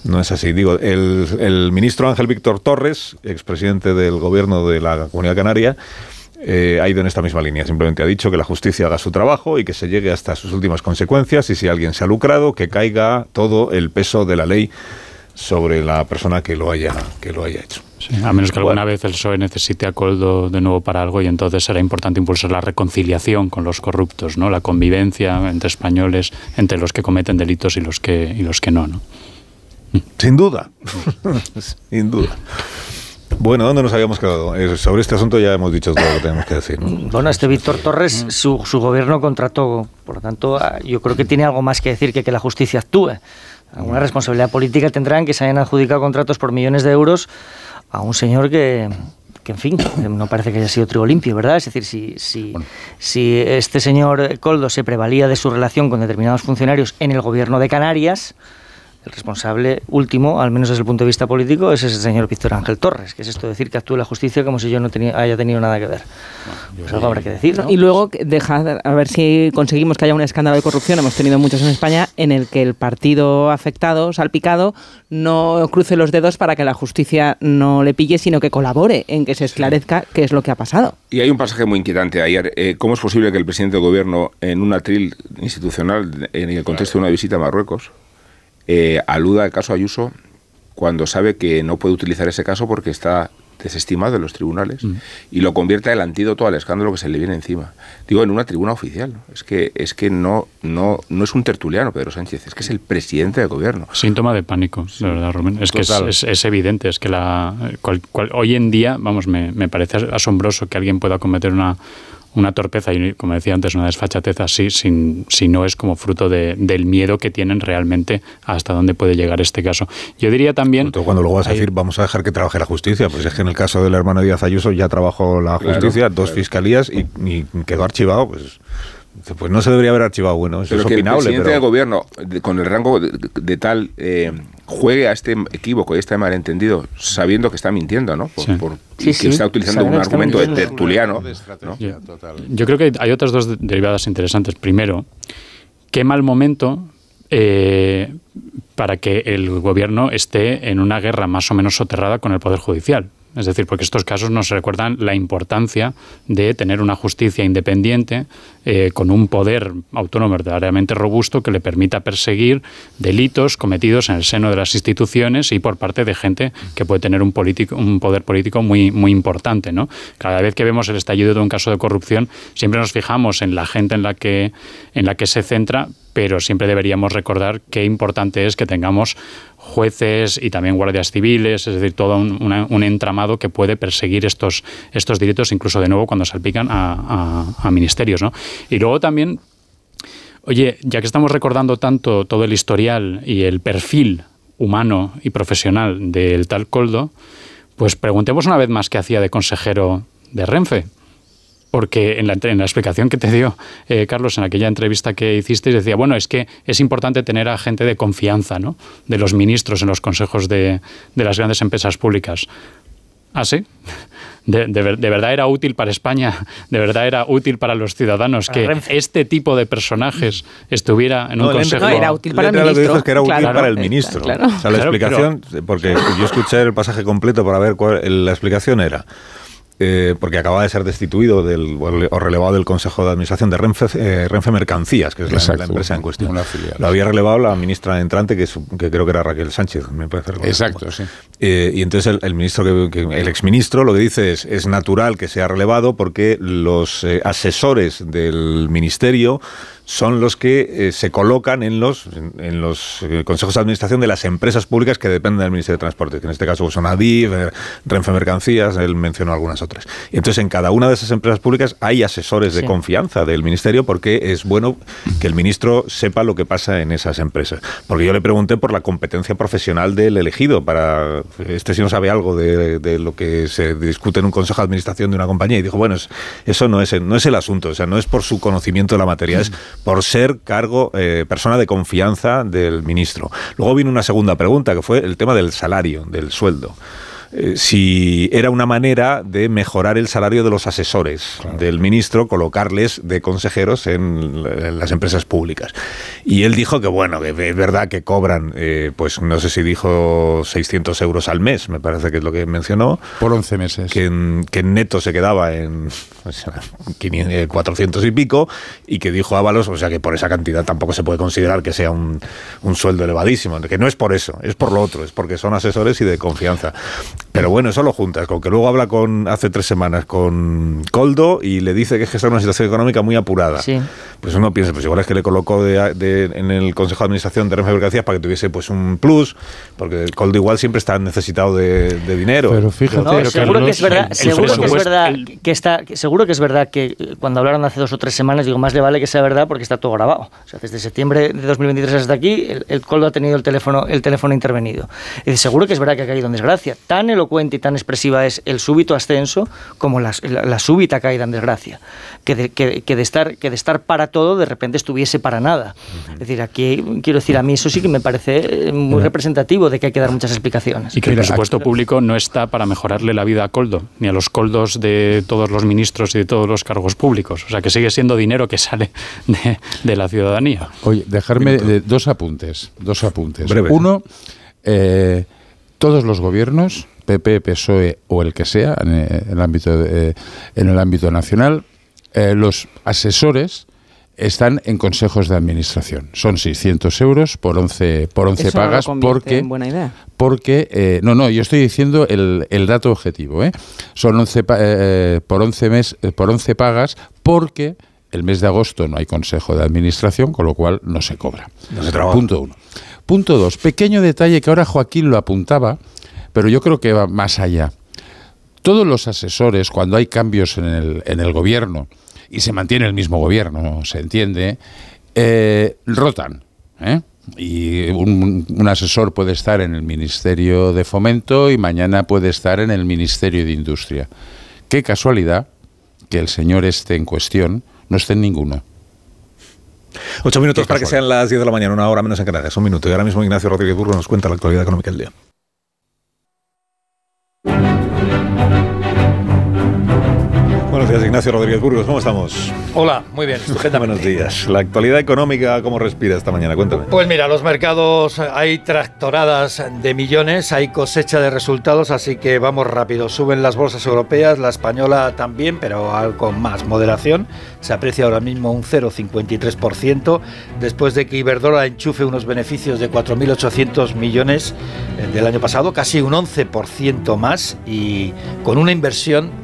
no es así. Digo, el, el ministro Ángel Víctor Torres, expresidente del gobierno de la Comunidad Canaria, eh, ha ido en esta misma línea. Simplemente ha dicho que la justicia haga su trabajo y que se llegue hasta sus últimas consecuencias y si alguien se ha lucrado, que caiga todo el peso de la ley sobre la persona que lo haya, que lo haya hecho. Sí, a menos que alguna vez el PSOE necesite a Coldo de nuevo para algo y entonces será importante impulsar la reconciliación con los corruptos, ¿no? La convivencia entre españoles, entre los que cometen delitos y los que y los que no, ¿no? Sin duda. (laughs) Sin duda. Bueno, ¿dónde nos habíamos quedado? Eh, sobre este asunto ya hemos dicho todo lo que tenemos que decir. (laughs) Bueno, este Víctor Torres, su, su gobierno contrató, por lo tanto, ah, yo creo que tiene algo más que decir que que la justicia actúe. Alguna responsabilidad política tendrán que se hayan adjudicado contratos por millones de euros a un señor que, que en fin, no parece que haya sido trigo limpio, ¿verdad? Es decir, si, si, si este señor Coldo se prevalía de su relación con determinados funcionarios en el gobierno de Canarias, el responsable último, al menos desde el punto de vista político, es ese señor Víctor Ángel Torres, que es esto de decir que actúe la justicia como si yo no tenía, haya tenido nada que ver. Pues algo habrá que decir, ¿no? Y luego, dejar, a ver si conseguimos que haya un escándalo de corrupción, hemos tenido muchos en España, en el que el partido afectado, salpicado, no cruce los dedos para que la justicia no le pille, sino que colabore en que se esclarezca qué es lo que ha pasado. Y hay un pasaje muy inquietante ayer. Eh, ¿Cómo es posible que el presidente del gobierno, en un atril institucional, en el contexto de una visita a Marruecos, eh, aluda al caso Ayuso cuando sabe que no puede utilizar ese caso porque está desestimado en los tribunales y lo convierte en el antídoto al escándalo que se le viene encima. Digo, en una tribuna oficial. ¿no? Es que, es que no, no, no es un tertuliano, Pedro Sánchez, es que es el presidente del gobierno. Síntoma de pánico, de verdad, Rubén. Es que es, Total. es- es evidente, es que la, cual- cual- hoy en día, vamos, me, me parece asombroso que alguien pueda cometer una, una torpeza y, como decía antes, una desfachatez así, sin, si no es como fruto de- del miedo que tienen realmente hasta dónde puede llegar este caso. Yo diría también... Cuando luego vas a decir, vamos a dejar que trabaje la justicia, pues es que en el caso del hermano Díaz Ayuso ya trabajó la Claro, justicia, dos claro. fiscalías y, y quedó archivado, pues, pues no se debería haber archivado. Bueno, eso Pero es que el opinable, presidente pero... del gobierno, con el rango de, de tal, eh, juegue a este equívoco y este malentendido, sabiendo que está mintiendo, ¿no? Por, Sí. por- Sí, que está utilizando un argumento de tertuliano. ¿no? Yo, yo creo que hay, otras dos de- derivadas interesantes. Primero, qué mal momento eh, para que el gobierno esté en una guerra más o menos soterrada con el Poder Judicial. Es decir, porque estos casos nos recuerdan la importancia de tener una justicia independiente eh, con un poder autónomo verdaderamente robusto que le permita perseguir delitos cometidos en el seno de las instituciones y por parte de gente que puede tener un, político, un poder político muy, muy importante. ¿no? Cada vez que vemos el estallido de un caso de corrupción, siempre nos fijamos en la gente en la que, en la que se centra, pero siempre deberíamos recordar qué importante es que tengamos jueces y también guardias civiles, es decir, todo un, un entramado que puede perseguir estos, estos delitos, incluso de nuevo cuando salpican a, a- a ministerios. ¿no? Y luego también, oye, ya que estamos recordando tanto todo el historial y el perfil humano y profesional del tal Coldo, pues preguntemos una vez más qué hacía de consejero de Renfe. Porque en la, entre- en la explicación que te dio eh, Carlos en aquella entrevista que hiciste, decía, bueno, es que es importante tener a gente de confianza, ¿no? De los ministros en los consejos de, de las grandes empresas públicas. ¿Ah, sí? (laughs) De, de ver- de verdad era útil para España, (laughs) de verdad era útil para los ciudadanos Para que Renfe. este tipo de personajes estuviera en un el consejo. No, era útil para el ministro, es que era útil claro. para el Está ministro. claro. O sea, la Claro, explicación, porque yo escuché el pasaje completo para ver cuál la explicación era. Eh, porque acaba de ser destituido del, o relevado del Consejo de Administración de Renfe, eh, Renfe Mercancías, que es la, Exacto, la empresa en cuestión. una filial. Lo había relevado la ministra entrante, que, es- que creo que era Raquel Sánchez, me parece. Exacto, sí. Eh, y entonces el, el ministro, que, que- el exministro, lo que dice es es natural que sea relevado porque los eh, asesores del ministerio son los que eh, se colocan en los, en, en los eh, consejos de administración de las empresas públicas que dependen del Ministerio de Transporte, que en este caso son ADIF, eh, Renfe Mercancías, él mencionó algunas otras. Y entonces en cada una de esas empresas públicas hay asesores de Sí. confianza del ministerio porque es bueno que el ministro sepa lo que pasa en esas empresas. Porque yo le pregunté por la competencia profesional del elegido para este si no sabe algo de, de lo que se discute en un consejo de administración de una compañía y dijo, bueno, es- eso no es, no es el asunto, o sea, no es por su conocimiento de la materia, es por ser cargo, eh, persona de confianza del ministro. Luego vino una segunda pregunta, que fue el tema del salario, del sueldo. Eh, si era una manera de mejorar el salario de los asesores del ministro, colocarles de consejeros en, en las empresas públicas. Y él dijo que, bueno, que es verdad que cobran, eh, pues no sé si dijo 600 euros al mes, me parece que es lo que mencionó. Por 11 meses. Que en, que en neto se quedaba en (laughs) o sea, 500, eh, 400 y pico, y que dijo Ábalos, o sea que por esa cantidad tampoco se puede considerar que sea un, un sueldo elevadísimo, que no es por eso, es por lo otro, es porque son asesores y de confianza. Pero bueno, eso lo juntas, con que luego habla con hace tres semanas con Coldo y le dice que es que está en una situación económica muy apurada. Sí. Pues uno piensa, pues igual es que le colocó de- de- en el Consejo de Administración de Renfe Mercancías para que tuviese pues un plus, porque Coldo igual siempre está necesitado de, de dinero. Pero fíjate, No, seguro que es verdad, el- el que es está, que seguro que es verdad que eh, cuando hablaron hace dos o tres semanas, digo, más le vale que sea verdad porque está todo grabado. O sea, desde septiembre de 2023 hasta aquí, el, el Coldo ha tenido el teléfono, el teléfono intervenido. Y dice, seguro que es verdad que ha caído en desgracia. Tan elocuente y tan expresiva es el súbito ascenso como la, la- la súbita caída en desgracia. Que de, que, que de estar, que de estar para todo, de repente estuviese para nada. Es decir, aquí quiero decir, a mí eso sí que me parece eh, muy representativo de que hay que dar muchas explicaciones. Y que el presupuesto público no está para mejorarle la vida a Coldo, ni a los coldos de todos los ministros y de todos los cargos públicos. O sea, que sigue siendo dinero que sale de, de la ciudadanía. Oye, dejarme de- dos apuntes. Dos apuntes. Breves. Uno, eh, todos los gobiernos, PP, PSOE o el que sea, en, eh, el ámbito, de- eh, en el ámbito nacional, eh, los asesores están en consejos de administración. Son 600 euros por 11, por 11 Eso no lo pagas porque... en buena idea. Porque, eh, no, no, yo estoy diciendo el, el dato objetivo. ¿eh? Son 11 pa- eh, por, 11 mes, por 11 pagas porque el mes de agosto no hay consejo de administración, con lo cual no se cobra. No se trabaja. Punto uno. Punto dos, pequeño detalle que ahora Joaquín lo apuntaba, pero yo creo que va más allá. Todos los asesores, cuando hay cambios en el, en el gobierno, y se mantiene el mismo gobierno, se entiende, eh, rotan. ¿eh? Y un, un asesor puede estar en el Ministerio de Fomento y mañana puede estar en el Ministerio de Industria. Qué casualidad que el señor este en cuestión no esté en ninguno. Ocho minutos Qué para que sean las 10 de la mañana, una hora menos en Canarias, un minuto. Y ahora mismo Ignacio Rodríguez Burgos nos cuenta la actualidad económica del día. Buenos días, Ignacio Rodríguez Burgos, ¿cómo estamos? Hola, muy bien, estupendamente. Buenos días. La actualidad económica, ¿cómo respira esta mañana? Cuéntame. Pues mira, los mercados hay tractoradas de millones, hay cosecha de resultados, así que vamos rápido. Suben las bolsas europeas, la española también, pero con más moderación. Se aprecia ahora mismo un 0,53%, después de que Iberdrola enchufe unos beneficios de 4.800 millones eh, del año pasado, casi un 11% más, y con una inversión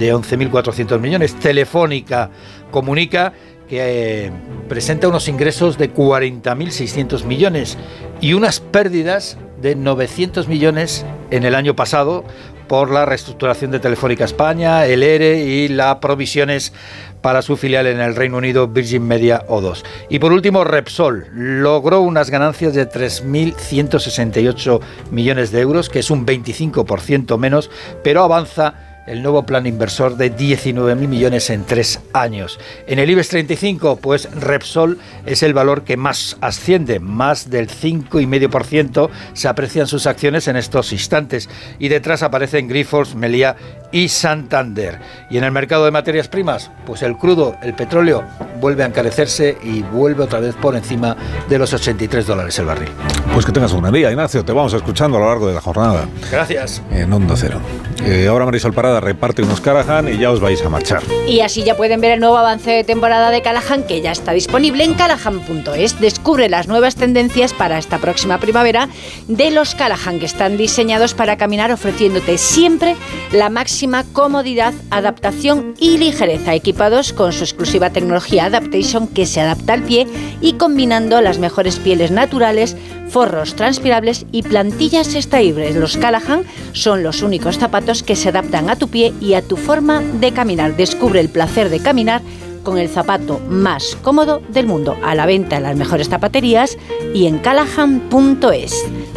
de 11.400 millones. Telefónica comunica que eh, presenta unos ingresos de 40.600 millones y unas pérdidas de 900 millones en el año pasado por la reestructuración de Telefónica España, el ERE y las provisiones para su filial en el Reino Unido Virgin Media O2. Y por último, Repsol logró unas ganancias de 3.168 millones de euros, que es un 25% menos, pero avanza el nuevo plan inversor de 19.000 millones en tres años. En el IBEX 35, pues Repsol es el valor que más asciende, más del 5,5% se aprecian sus acciones en estos instantes. Y detrás aparecen Grifols, Melia y Santander. Y en el mercado de materias primas, pues el crudo, el petróleo, vuelve a encarecerse y vuelve otra vez por encima de los 83 dólares el barril. Pues que tengas un buen día, Ignacio. Te vamos escuchando a lo largo de la jornada Gracias. en Onda Cero. Eh, ahora Marisol Parada reparte unos Carajan y ya os vais a marchar. Y así ya pueden ver el nuevo avance de temporada de Callahan que ya está disponible en callahan.es. Descubre las nuevas tendencias para esta próxima primavera de los Callahan que están diseñados para caminar ofreciéndote siempre la máxima comodidad, adaptación y ligereza, equipados con su exclusiva tecnología Adaptation que se adapta al pie y combinando las mejores pieles naturales, forros transpirables y plantillas extraíbles. Los Callahan son los únicos zapatos que se adaptan a tu pie y a tu forma de caminar. Descubre el placer de caminar con el zapato más cómodo del mundo, a la venta en las mejores zapaterías y en callahan.es.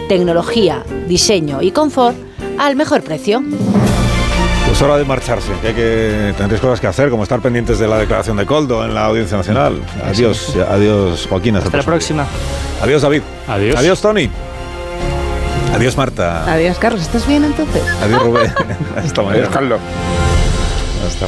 Tecnología, diseño y confort al mejor precio. Pues hora de marcharse, que hay que tendréis cosas que hacer, como estar pendientes de la declaración de Coldo en la Audiencia Nacional. Adiós, adiós Joaquín. Hasta, Hasta la próxima. Adiós David. Adiós. Adiós Tony. Adiós Marta. Adiós, Carlos. ¿Estás bien entonces? Adiós Rubén. (laughs) Hasta mañana. Carlos.